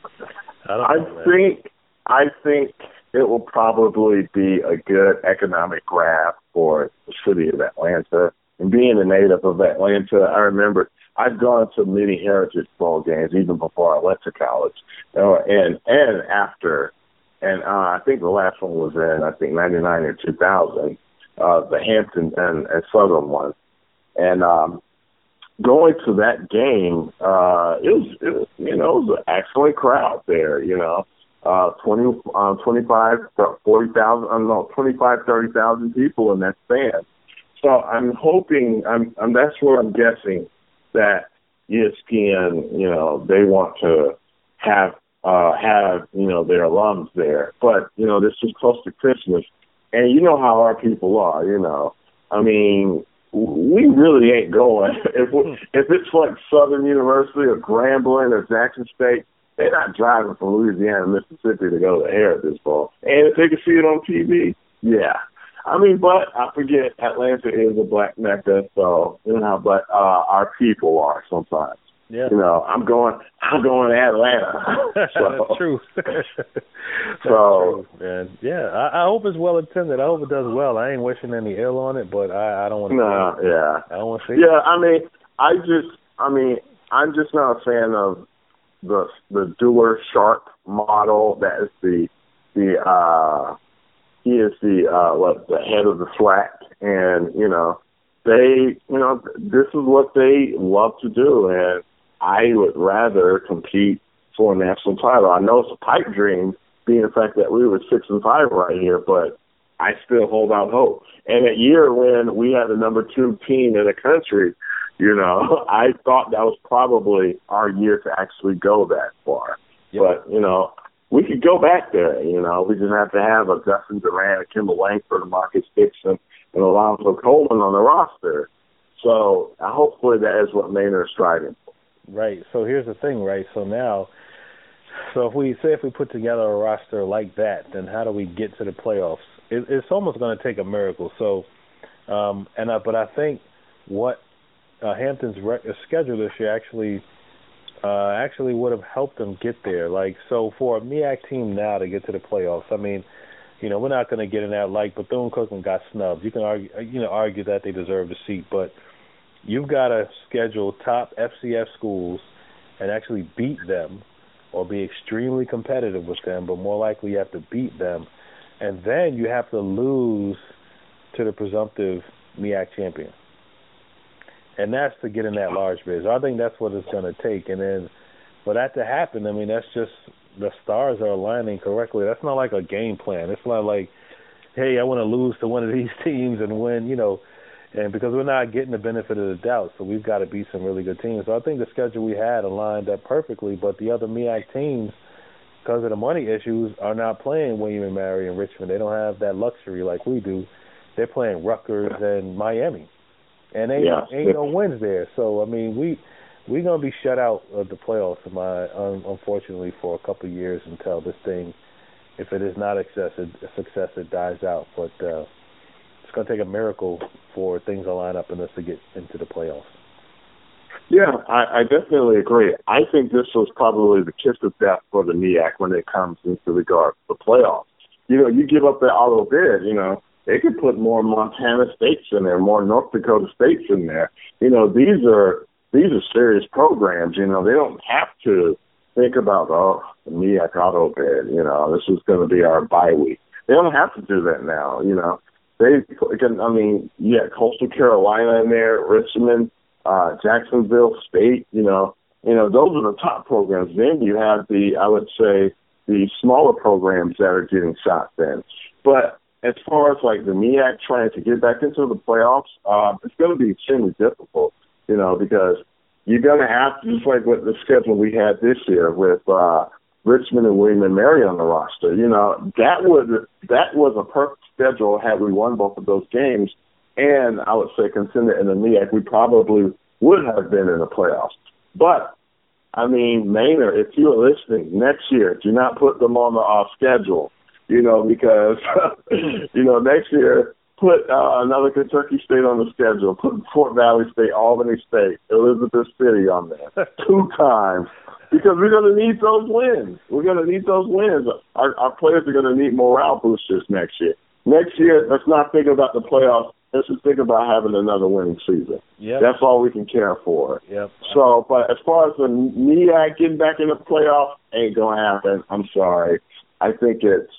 I. I know, think I think it will probably be a good economic grab for the city of Atlanta. And being a native of Atlanta, I remember I've gone to many Heritage Bowl games even before I went to college, uh, and and after, and uh, I think the last one was in I think '99 or 2000 uh, the Hampton and, and Southern one. And um, going to that game, uh, it was, it was you know it was an excellent crowd there. You know, uh, 20, uh, 25, 40,000, uh, no, 25, 30,000 people in that stand. So I'm hoping, I'm, I'm that's where I'm guessing that ESPN, you know, they want to have uh have you know their alums there. But you know, this is close to Christmas and you know how our people are, you know. I mean, we really ain't going. (laughs) if we, if it's like Southern University or Grambling or Jackson State, they're not driving from Louisiana, Mississippi to go to Heritage Bowl. And if they can see it on TV, yeah. I mean, but I forget Atlanta is a black mecca, so you know how black uh, our people are sometimes. Yeah. You know, I'm going. I'm going to Atlanta. (laughs) so, That's true. (laughs) That's (laughs) so, true, man, yeah. I, I hope it's well attended. I hope it does well. I ain't wishing any ill on it, but I, I don't want to. No, yeah. I don't want to see. Yeah, I mean, I just, I mean, I'm just not a fan of the the Duer Sharp model. That is the the uh he is the uh what the head of the SWAC, and you know they, you know, this is what they love to do, and I would rather compete for a national title. I know it's a pipe dream, being the fact that we were six and five right here, but I still hold out hope. And a year when we had the number two team in the country, you know, (laughs) I thought that was probably our year to actually go that far. Yep. But, you know, we could go back there, you know. We just have to have a Justin Durant, a Kendall Langford, a Marcus Dixon, and Alonzo Coleman on the roster. So hopefully that is what Maynor is striving for. Right. So here's the thing, right? So now, so if we say if we put together a roster like that, then how do we get to the playoffs? It, it's almost going to take a miracle. So, um, and uh, but I think what uh, Hampton's rec- uh, schedule this year actually uh, actually would have helped them get there. Like so, for a MEAC team now to get to the playoffs, I mean, you know, we're not going to get in that like Bethune Cookman got snubbed. You can argue, you know, argue that they deserve the seat, but you've got to schedule top FCS schools and actually beat them or be extremely competitive with them, but more likely you have to beat them. And then you have to lose to the presumptive MEAC champion. And that's to get in that large bid. So I think that's what it's going to take. And then for that to happen, I mean, that's just the stars are aligning correctly. That's not like a game plan. It's not like, hey, I want to lose to one of these (laughs) teams and win, you know, and because we're not getting the benefit of the doubt, so we've got to beat some really good teams. So I think the schedule we had aligned up perfectly, but the other MEAC teams, because of the money issues, are not playing William and Mary and Richmond. They don't have that luxury like we do. They're playing Rutgers and Miami, and ain't yeah. ain't no wins there. So I mean, we we're gonna be shut out of the playoffs, my um, unfortunately, for a couple of years until this thing, if it is not a success, a success, it dies out. But uh, it's going to take a miracle for things to line up and us to get into the playoffs. Yeah, I, I definitely agree. I think this was probably the kiss of death for the MEAC when it comes into regard the playoffs. You know, you give up that auto bid, you know, they could put more Montana states in there, more North Dakota states in there. You know, these are these are serious programs. You know, they don't have to think about oh the MEAC auto bid. You know, this is going to be our bye week. They don't have to do that now. You know, they. I mean, you yeah, Coastal Carolina in there, Richmond, uh, Jacksonville State. You know, you know, those are the top programs. Then you have the, I would say, the smaller programs that are getting shot. then. But as far as like the MEAC trying to get back into the playoffs, uh, it's going to be extremely difficult, you know, because you're going to have to, just like with the schedule we had this year with uh, Richmond and William and Mary on the roster, you know, that would that was a perfect schedule had we won both of those games. And I would say, consider in the MEAC, we probably would have been in the playoffs. But I mean, Maynor, if you are listening next year, do not put them on the off schedule. You know, because (laughs) you know next year put uh, another Kentucky State on the schedule. Put Fort Valley State, Albany State, Elizabeth City on there (laughs) two times because we're going to need those wins. We're going to need those wins. Our, our players are going to need morale boosters next year. Next year, let's not think about the playoffs let's just think about having another winning season. Yep. That's all we can care for. Yep. So, but as far as the MEAC getting back in the playoff, ain't gonna happen. I'm sorry. I think it's,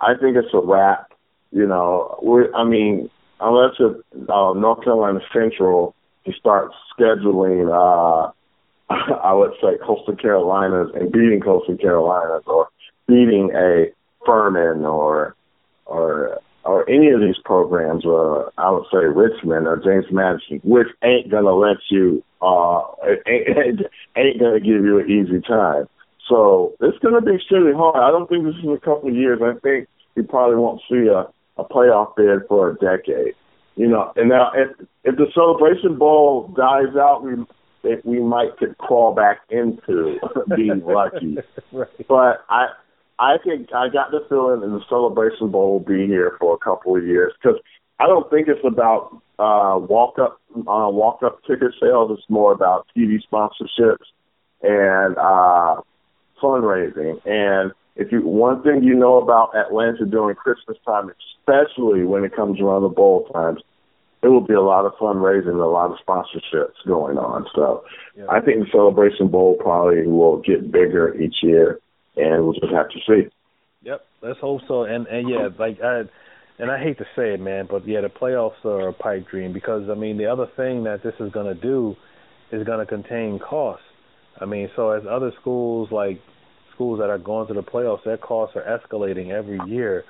I think it's a wrap. You know, we I mean, unless it, uh, North Carolina Central to start scheduling, uh, I would say Coastal Carolinas and beating Coastal Carolinas or beating a Furman or or or any of these programs, or I would say Richmond or James Madison, which ain't gonna let you, uh, (laughs) ain't, ain't gonna give you an easy time. So it's gonna be extremely hard. I don't think this is a couple of years. I think we probably won't see a, a playoff bid for a decade. You know, and now if if the Celebration Bowl dies out, we if we might could crawl back into (laughs) being lucky. right. But I I think I got the feeling that the Celebration Bowl will be here for a couple of years because I don't think it's about uh, walk up uh, walk up ticket sales. It's more about TV sponsorships and uh, fundraising. And if you one thing you know about Atlanta during Christmas time, especially when it comes around the bowl times, it will be a lot of fundraising and a lot of sponsorships going on. So yeah. I think the Celebration Bowl probably will get bigger each year and we'll just have to see. Yep, let's hope so. And and yeah, like I and I hate to say it, man, but yeah, the playoffs are a pipe dream because I mean the other thing that this is going to do is going to contain costs. I mean, so as other schools like schools that are going to the playoffs, their costs are escalating every year.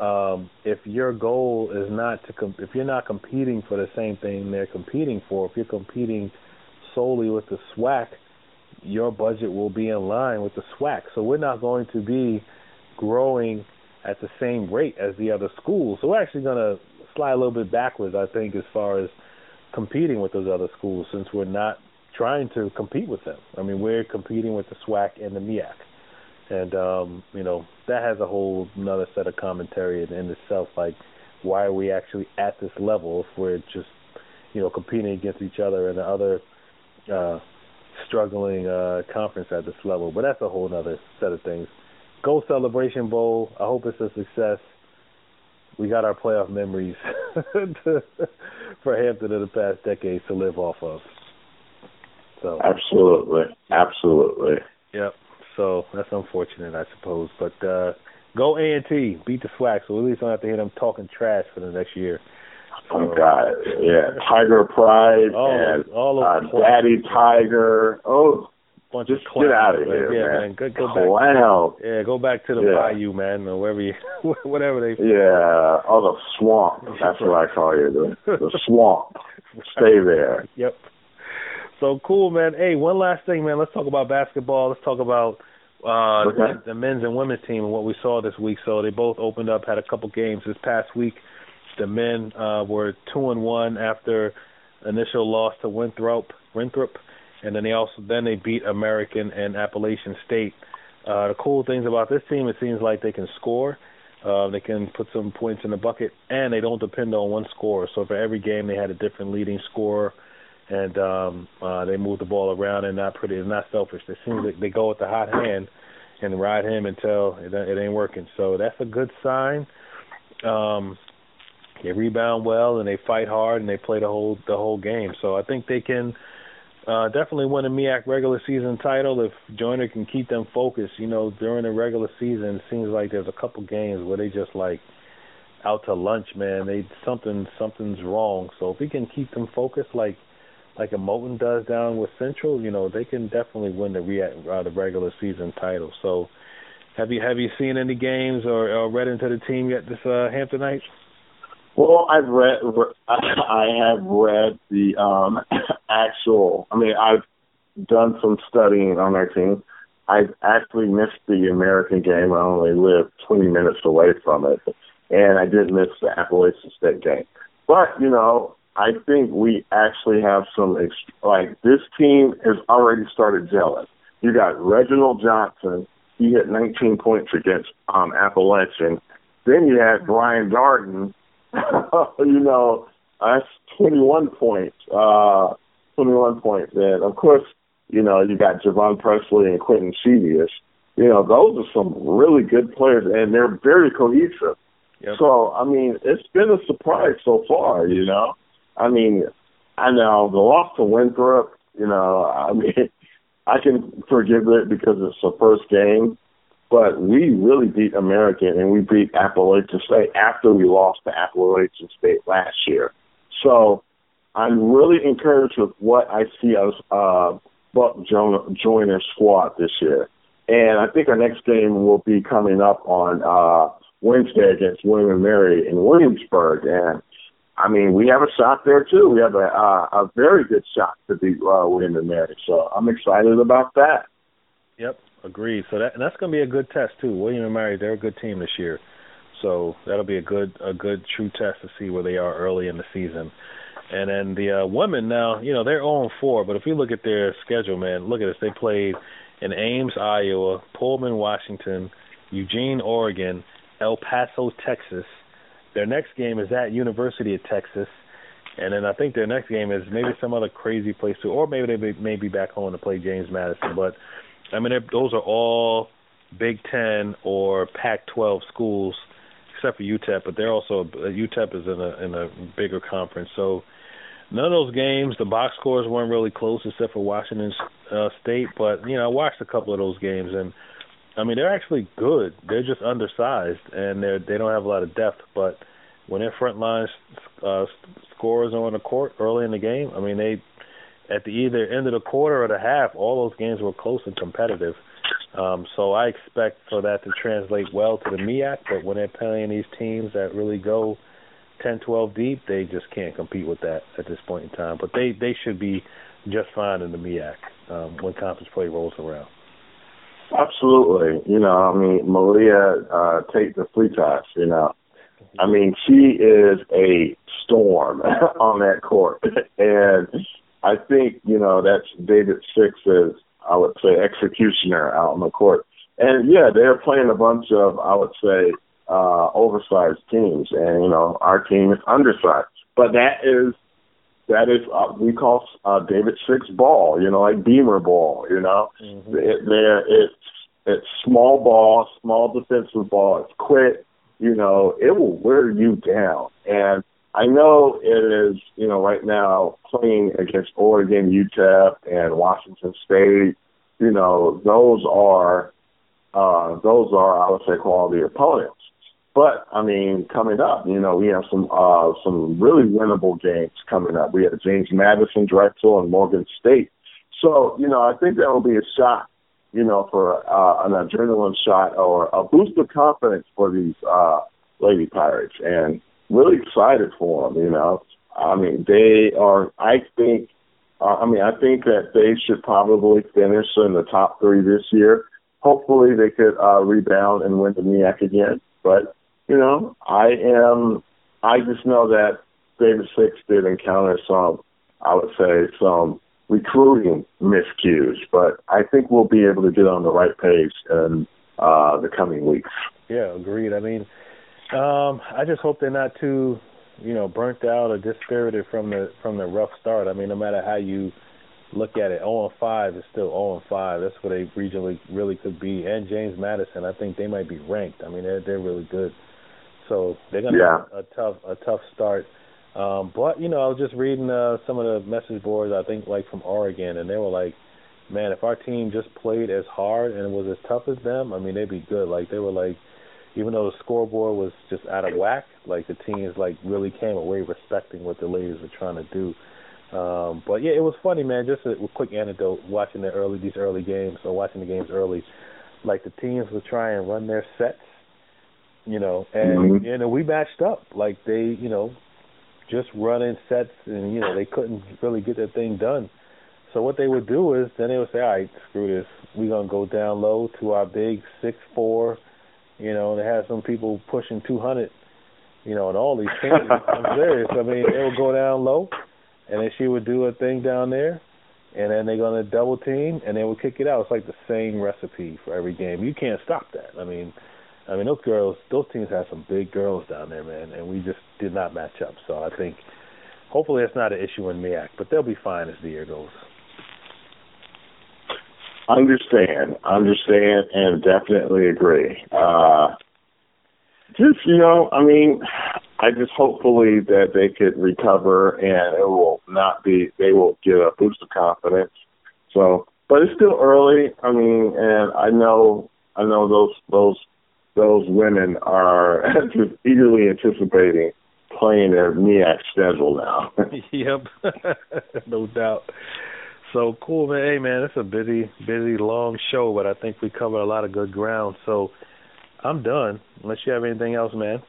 Um, if your goal is not to, com- if you're not competing for the same thing they're competing for, if you're competing solely with the SWAC, your budget will be in line with the SWAC. So we're not going to be growing at the same rate as the other schools. So we're actually going to slide a little bit backwards, I think, as far as competing with those other schools since we're not trying to compete with them. I mean, we're competing with the SWAC and the MEAC. And, um, you know, that has a whole another set of commentary in, in itself. Like, why are we actually at this level if we're just, you know, competing against each other and the other uh, struggling uh, conference at this level. But that's a whole other set of things. Go Celebration Bowl. I hope it's a success. We got our playoff memories to, (laughs) for Hampton in the past decades to live off of. So absolutely, absolutely. Yep. So that's unfortunate, I suppose. But uh, go A and T, beat the SWAC, so at least I don't have to hear them talking trash for the next year. Oh God, yeah, Tiger Pride all, and all uh, Daddy Tiger. Oh, bunch just of clowns, get out of man. here, yeah, man. man. Go, go Clown. back. Yeah, go back to the Yeah. bayou, man, or wherever you, (laughs) whatever they. Yeah, oh the swamp. (laughs) That's what I call you, the, the swamp. Stay there. Yep. So cool, man. Hey, one last thing, man. Let's talk about basketball. Let's talk about uh Okay. the men's and women's team and what we saw this week. So they both opened up, had a couple games this past week. The men uh were two and one after initial loss to Winthrop, Winthrop, and then they also then they beat American and Appalachian State. Uh the cool things about this team, it seems like they can score. Uh, they can put some points in the bucket, and they don't depend on one scorer. So for every game, they had a different leading scorer, and um, uh, they move the ball around and not pretty, and not selfish. They seem like they go with the hot hand and ride him until it, it ain't working. So that's a good sign. Um, they rebound well and they fight hard and they play the whole the whole game. So I think they can uh, definitely win a MEAC regular season title if Joyner can keep them focused. You know, during the regular season, it seems like there's a couple games where they just like out to lunch, man. They something something's wrong. So if he can keep them focused, like like a Moton does down with Central, you know, they can definitely win the re- uh, the regular season title. So, have you have you seen any games or, or read into the team yet this uh, Hamptonite? Well, I've read. (coughs) I have read the um (coughs) actual. I mean, I've done some studying on our team. I've actually missed the American game. I only lived 20 minutes away from it, and I did miss the Appalachian State game. But you know, I think we actually have some like this team has already started gelling. You got Reginald Johnson. He hit 19 points against um, Appalachian. Then you had Brian Darden. (laughs) you know, that's 21 points. Uh, 21 points. And of course, you know, you got Javon Presley and Quinton Chievous. You know, those are some really good players, and they're very cohesive. Yep. So, I mean, it's been a surprise so far, you know. I mean, I know the loss to Winthrop, you know, I (laughs) mean, I can forgive it because it's the first game, but we really beat American and we beat Appalachian State after we lost to Appalachian State last year. So I'm really encouraged with what I see as uh, Buck Joyner squad this year. And I think our next game will be coming up on uh, Wednesday against William and Mary in Williamsburg. And I mean, we have a shot there too. We have a uh, a very good shot to beat uh, William and Mary. So I'm excited about that. Yep, agreed. So that and that's going to be a good test too. William and Mary, they're a good team this year. So that'll be a good a good true test to see where they are early in the season. And then the uh, women now, you know, they're on 4, but if you look at their schedule, man, look at this. They played in Ames, Iowa, Pullman, Washington, Eugene, Oregon, El Paso, Texas. Their next game is at University of Texas. And then I think their next game is maybe some other crazy place too, or maybe they may be back home to play James Madison. But I mean, those are all Big Ten or Pac-12 schools, except for UTEP. But they're also UTEP is in a in a bigger conference. So none of those games, the box scores weren't really close except for Washington uh, State. But you know, I watched a couple of those games, and I mean, they're actually good. They're just undersized, and they they don't have a lot of depth. But when their front line uh, scores on the court early in the game, I mean, they at the either end of the quarter or the half, all those games were close and competitive. Um, so I expect for that to translate well to the MEAC. But when they're playing these teams that really go 10, 12 deep, they just can't compete with that at this point in time. But they they should be just fine in the MEAC um, when conference play rolls around. Absolutely, you know, I mean, Malia uh, Tate-DeFreitas, you know, I mean, she is a storm (laughs) on that court, (laughs) and I think you know that's David Six's, I would say, executioner out on the court. And yeah, they're playing a bunch of, I would say, uh, oversized teams, and you know our team is undersized. But that is that is uh, we call uh, David Six ball, you know, like Beamer ball. You know, mm-hmm. it, there it's it's small ball, small defensive ball. It's quick. You know, it will wear you down. And I know it is, you know, right now playing against Oregon, UTEP, and Washington State. You know, those are uh, those are I would say quality opponents. But I mean, coming up, you know, we have some uh, some really winnable games coming up. We have James Madison, Drexel, and Morgan State. So you know, I think that will be a shot, you know, for uh, an adrenaline shot or a boost of confidence for these uh, Lady Pirates, and really excited for them. You know, I mean, they are. I think. Uh, I mean, I think that they should probably finish in the top three this year. Hopefully, they could uh, rebound and win the MEAC again. But you know, I am. I just know that David Six did encounter some, I would say, some recruiting miscues, but I think we'll be able to get on the right page in uh, the coming weeks. Yeah, agreed. I mean, um, I just hope they're not too, you know, burnt out or dispirited from the from the rough start. I mean, no matter how you look at it, 0 5 is still 0 5. That's what they regionally really could be. And James Madison, I think they might be ranked. I mean, they're they're really good. So they're gonna yeah. have a tough a tough start. Um, but you know, I was just reading uh, some of the message boards. I think like from Oregon, and they were like, "Man, if our team just played as hard and was as tough as them, I mean, they'd be good." Like they were like, even though the scoreboard was just out of whack, like the teams like really came away respecting what the ladies were trying to do. Um, but yeah, it was funny, man. Just a, a quick anecdote: watching the early these early games, or watching the games early, like the teams would try and run their sets, you know, and Mhm. you know we matched up. Like they, you know, just running sets, and you know they couldn't really get their thing done. So what they would do is then they would say, all right, screw this. We're gonna go down low to our big six four, you know, and they have some people pushing two hundred, you know, and all these teams. (laughs) I'm serious. I mean, they would go down low, and then she would do a thing down there, and then they're gonna double team, and they would kick it out. It's like the same recipe for every game. You can't stop that. I mean, I mean those girls, those teams have some big girls down there, man, and we just did not match up. So I think hopefully it's not an issue in MEAC, but they'll be fine as the year goes. Understand, understand, and definitely agree. Uh, just you know, I mean, I just hopefully that they could recover and it will not be. They will get a boost of confidence. So, but it's still early. I mean, and I know, I know those those those women are just (laughs) eagerly anticipating playing their MEAC schedule now. (laughs) yep, (laughs) no doubt. So cool, man. Hey, man, it's a busy, busy, long show, but I think we covered a lot of good ground. So I'm done. Unless you have anything else, man.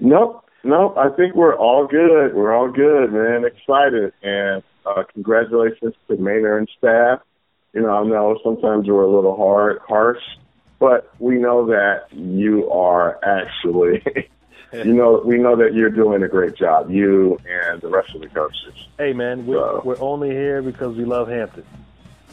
nope, nope. I think we're all good. We're all good, man. Excited, and uh, congratulations to Maynor and staff. You know, I know sometimes we're a little hard, harsh, but we know that you are actually. (laughs) you know, we know that you're doing a great job. You and the rest of the coaches. Hey, man, we're, So- we're only here because we love Hampton.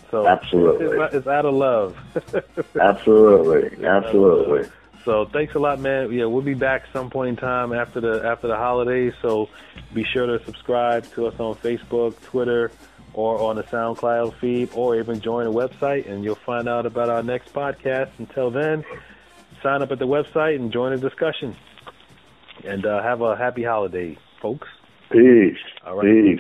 So Absolutely. it's, it's out of love. (laughs) Absolutely, absolutely. So thanks a lot, man. Yeah, we'll be back some point in time after the after the holidays. So be sure to subscribe to us on Facebook, Twitter, or on the SoundCloud feed, or even join the website, and you'll find out about our next podcast. Until then, sign up at the website and join the discussion. And uh, have a happy holiday, folks. Peace. All right. Peace.